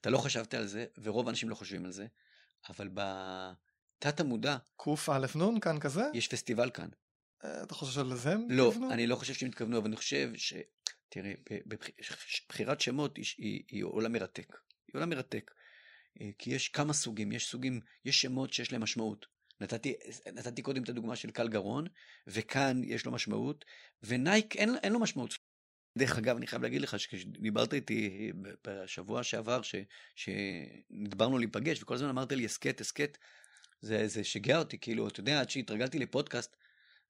אתה לא חשבת על זה, ורוב האנשים לא חושבים על זה, אבל בתת המודע קא' נ' כאן כזה? יש פסטיבל כאן. אה, אתה חושב שלזה הם לא, כיוונו? אני לא חושב שהם התכוונו, אבל אני חושב ש... תראה, בבחירת שמות היא, היא, היא עולם מרתק. היא עולם מרתק. אה, כי יש כמה סוגים, יש סוגים, יש שמות שיש להם משמעות. נתתי, נתתי קודם את הדוגמה של קל גרון, וכאן יש לו משמעות, ונייק אין, אין לו משמעות. דרך אגב, אני חייב להגיד לך שכשדיברת איתי בשבוע שעבר, ש, שנדברנו להיפגש, וכל הזמן אמרת לי הסכת, הסכת, זה, זה שיגע אותי, כאילו, אתה יודע, עד שהתרגלתי לפודקאסט,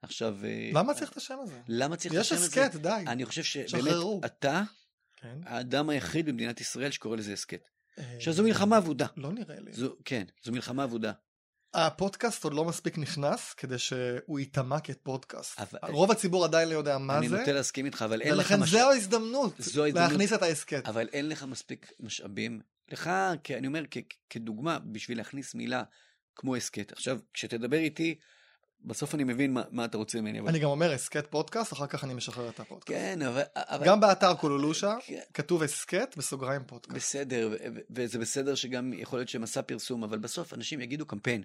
עכשיו... אה, למה צריך את השם הזה? למה צריך את יש השם הזה? הסכת, די. אני חושב שבאמת. אתה כן. האדם היחיד במדינת ישראל שקורא לזה הסכת. אה, עכשיו, זו מלחמה אבודה. לא נראה לי. זו, כן, זו מלחמה אבודה. הפודקאסט עוד לא מספיק נכנס כדי שהוא ייטמע כפודקאסט. אבל- רוב הציבור עדיין לא יודע מה אני זה, נוטה להסכים איתך, אבל אין לך ולכן מש... זו ההזדמנות זו ההזדמנות. להכניס את ההסכת. אבל אין לך מספיק משאבים לך, אני אומר, כדוגמה, בשביל להכניס מילה כמו הסכת. עכשיו, כשתדבר איתי, בסוף אני מבין מה, מה אתה רוצה ממני. אבל... אני גם אומר הסכת פודקאסט, אחר כך אני משחרר את הפודקאסט. כן, אבל... אבל... גם באתר קולולושה כן. כתוב הסכת בסוגריים פודקאסט. בסדר, וזה בסדר שגם יכול להיות שמסע פרסום, אבל בסוף אנשים יגידו קמפיין.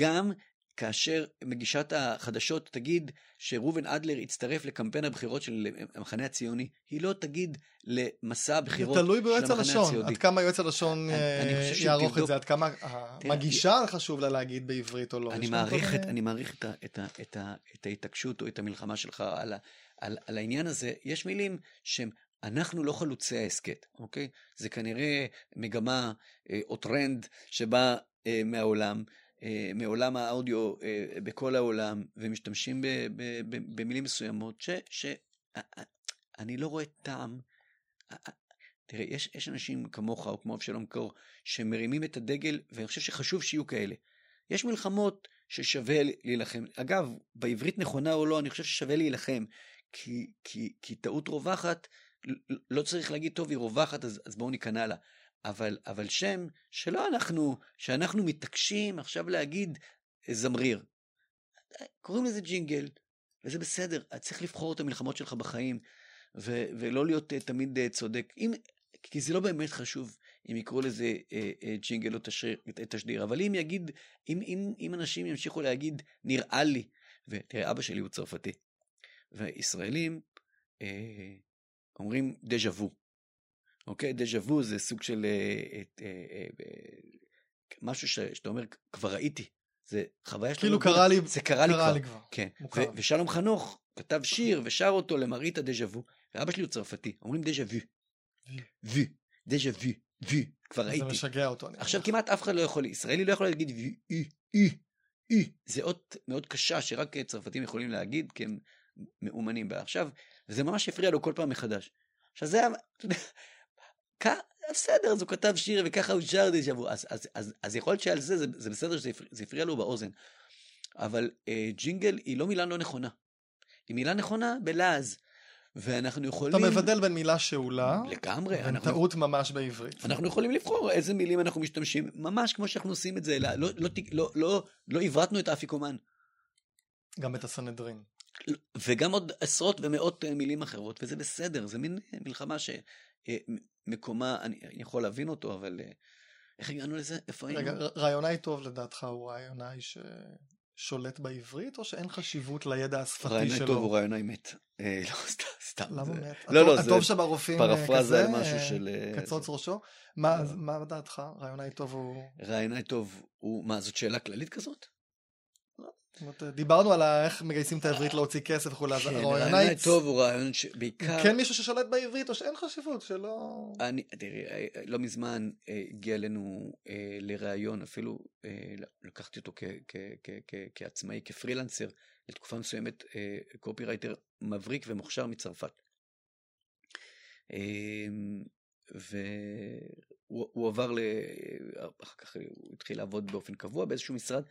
גם כאשר מגישת החדשות תגיד שראובן אדלר יצטרף לקמפיין הבחירות של המחנה הציוני, היא לא תגיד למסע הבחירות של המחנה הציוני. זה תלוי ביועץ הלשון, עד כמה יועץ הלשון אה, יערוך את זה, עד כמה המגישה חשוב לה להגיד בעברית או לא. אני מעריך, את, אני מעריך את, את, את, את ההתעקשות או את המלחמה שלך על, על, על העניין הזה. יש מילים שהם אנחנו לא חלוצי ההסכת, אוקיי? זה כנראה מגמה אה, או טרנד שבא אה, מהעולם. אה, מעולם האודיו אה, בכל העולם, ומשתמשים במילים מסוימות, שאני לא רואה טעם. תראה, יש, יש אנשים כמוך או כמו אבשלום קור שמרימים את הדגל, ואני חושב שחשוב שיהיו כאלה. יש מלחמות ששווה להילחם. אגב, בעברית נכונה או לא, אני חושב ששווה להילחם, כי, כי, כי טעות רווחת, לא צריך להגיד, טוב, היא רווחת, אז, אז בואו ניכנע לה. אבל, אבל שם שלא אנחנו, שאנחנו מתעקשים עכשיו להגיד אה, זמריר. קוראים לזה ג'ינגל, וזה בסדר, צריך לבחור את המלחמות שלך בחיים, ו- ולא להיות uh, תמיד uh, צודק. אם, כי זה לא באמת חשוב אם יקראו לזה uh, uh, ג'ינגל או תשריר, תשדיר, אבל אם יגיד, אם, אם, אם אנשים ימשיכו להגיד, נראה לי, ותראה, אבא שלי הוא צרפתי, וישראלים uh, אומרים דז'ה וו. אוקיי? דז'ה וו זה סוג של אה, אה, אה, משהו שאתה אומר, כבר ראיתי. זה חוויה כאילו קרה לי, זה קרה, לי, לי כבר. כן. ו- ושלום חנוך כתב שיר ושר אותו למראית דז'ה וו, ואבא שלי הוא צרפתי, אומרים דז'ה וו. וו, דז'ה וו, וו, כבר ראיתי. זה משגע אותו. עכשיו כמעט אף אחד לא יכול, ישראלי לא יכול להגיד וו, אי, אי, אי. זה אות מאוד קשה שרק צרפתים יכולים להגיד, כי הם מאומנים בה. עכשיו, זה ממש הפריע לו כל פעם מחדש. עכשיו זה, בסדר, אז הוא כתב שיר וככה הוא שר דז'ה וו. אז, אז, אז, אז יכול להיות שעל זה, זה, זה בסדר שזה הפריע לו באוזן. אבל אה, ג'ינגל היא לא מילה לא נכונה. היא מילה נכונה בלעז. ואנחנו יכולים... אתה מבדל בין מילה שאולה... לגמרי. בין אנחנו... טעות ממש בעברית. אנחנו יכולים לבחור איזה מילים אנחנו משתמשים, ממש כמו שאנחנו עושים את זה, לא, לא, לא, לא, לא, לא עברתנו את האפיקומן. גם את הסנהדרין. וגם עוד עשרות ומאות אה, מילים אחרות, וזה בסדר, זה מין מלחמה ש... אה, מקומה, אני, אני יכול להבין אותו, אבל אה, איך הגענו לזה? איפה היינו? רגע, רעיונאי טוב לדעתך הוא רעיונאי ששולט בעברית, או שאין חשיבות לידע השפתי שלו? רעיונאי טוב הוא רעיונאי מת. אה, [LAUGHS] לא, סתם, סתם. למה זה... מת? לא, לא, הטוב שברופאים כזה, משהו של... קצוץ ראשו? מה, לא. מה דעתך? רעיונאי טוב הוא... רעיונאי טוב הוא... מה, זאת שאלה כללית כזאת? דיברנו על איך מגייסים את העברית להוציא כסף וכולי, אז הרעיון טוב הוא רעיון שבעיקר... כן מישהו ששולט בעברית או שאין חשיבות, שלא... אני, תראי, לא מזמן אה, הגיע אלינו אה, לראיון, אפילו אה, לקחתי אותו כעצמאי, כפרילנסר, לתקופה מסוימת קופירייטר מבריק ומוכשר מצרפת. והוא עבר ל... אחר כך הוא התחיל לעבוד באופן קבוע באיזשהו משרד,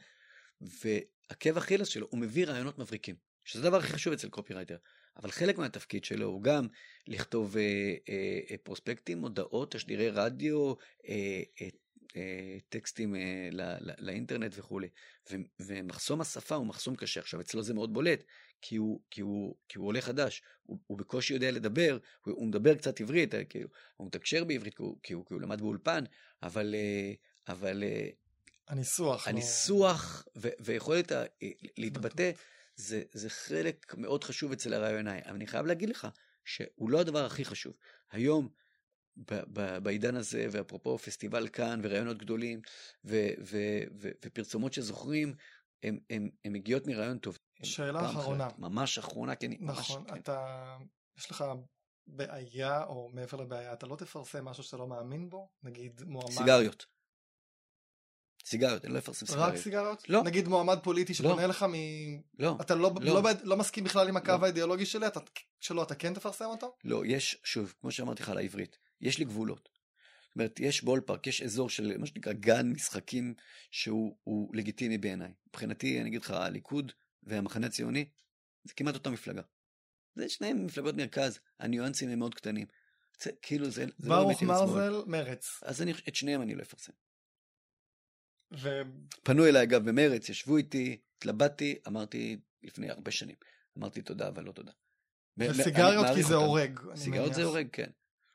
ועקב אכילס שלו, הוא מביא רעיונות מבריקים, שזה הדבר הכי חשוב אצל קופירייטר. אבל חלק מהתפקיד שלו הוא גם לכתוב אה, אה, פרוספקטים, הודעות, תשדירי רדיו, אה, אה, אה, טקסטים אה, לא, לא, לאינטרנט וכולי. ו, ומחסום השפה הוא מחסום קשה. עכשיו, אצלו זה מאוד בולט, כי הוא, כי הוא, כי הוא עולה חדש, הוא, הוא בקושי יודע לדבר, הוא, הוא מדבר קצת עברית, אה, כאילו, הוא מתקשר בעברית כי הוא, כי הוא, כי הוא למד באולפן, אבל, אה, אבל אה, הניסוח. הניסוח לא... ו- ויכולת ה- להתבטא זה, זה חלק מאוד חשוב אצל הרעיונאי. אבל אני חייב להגיד לך שהוא לא הדבר הכי חשוב. היום, ב- ב- בעידן הזה, ואפרופו פסטיבל כאן, ורעיונות גדולים, ו- ו- ו- ופרסומות שזוכרים, הן מגיעות מרעיון טוב. שאלה אחרונה. אחרת, ממש אחרונה, כי אני נכון, ממש... כן. אתה, יש לך בעיה, או מעבר לבעיה, אתה לא תפרסם משהו שאתה לא מאמין בו? נגיד מועמד... סיגריות. סיגריות, אני לא אפרסם סיגריות. רק סיגריות? לא. נגיד מועמד פוליטי שפונה לא. לך מ... לא. אתה לא, לא. לא, לא מסכים בכלל עם הקו לא. האידיאולוגי שלי, אתה, שלו, אתה כן תפרסם אותו? לא, יש, שוב, כמו שאמרתי לך על העברית, יש לי גבולות. זאת אומרת, יש בולפארק, יש אזור של מה שנקרא גן משחקים שהוא לגיטימי בעיניי. מבחינתי, אני אגיד לך, הליכוד והמחנה הציוני, זה כמעט אותה מפלגה. זה שניהם מפלגות מרכז, הניואנסים הם מאוד קטנים. זה כאילו זה, זה לא ברוך מרזל, מרץ. אז אני, את שניהם אני לא אפרסם. ו... פנו אליי אגב במרץ, ישבו איתי, התלבטתי, אמרתי לפני הרבה שנים, אמרתי תודה אבל לא תודה. וסיגריות כי זה הורג. סיגריות זה הורג, כן.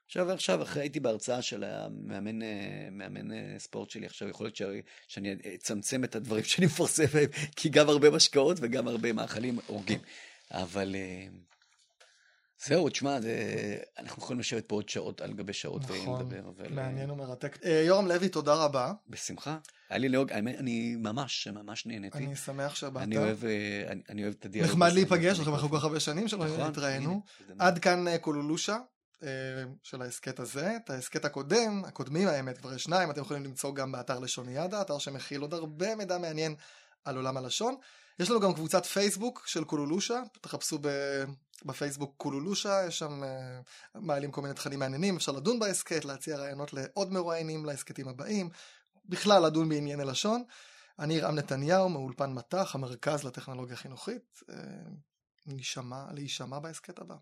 עכשיו, עכשיו, אחרי הייתי בהרצאה של המאמן אה, מאמן אה, ספורט שלי, עכשיו יכול להיות שאני, שאני אצמצם את הדברים [LAUGHS] שאני מפרסם, כי גם הרבה משקאות וגם הרבה מאכלים הורגים. אבל אה, זהו, תשמע, זה... אנחנו יכולים לשבת פה עוד שעות על גבי שעות נכון, ולדבר. אבל... מעניין ומרתק. יורם לוי, תודה רבה. בשמחה. היה לי לאוג, האמת, אני ממש, ממש נהניתי. אני שמח שבאת. אני אוהב, אני, אני אוהב את הדיאלוג. נחמד להיפגש, אנחנו כל כך הרבה שנים שלא נכון, התראינו. עד כאן קולולושה. של ההסכת הזה. את ההסכת הקודם, הקודמים האמת, כבר יש שניים, אתם יכולים למצוא גם באתר לשוניאדה, אתר שמכיל עוד הרבה מידע מעניין על עולם הלשון. יש לנו גם קבוצת פייסבוק של קולולושה, תחפשו בפייסבוק קולולושה, יש שם uh, מעלים כל מיני תכנים מעניינים, אפשר לדון בהסכת, להציע רעיונות לעוד מרואיינים להסכתים הבאים, בכלל לדון בענייני לשון. אני רם נתניהו מאולפן מט"ח, המרכז לטכנולוגיה חינוכית, uh, להישמע בהסכת הבא.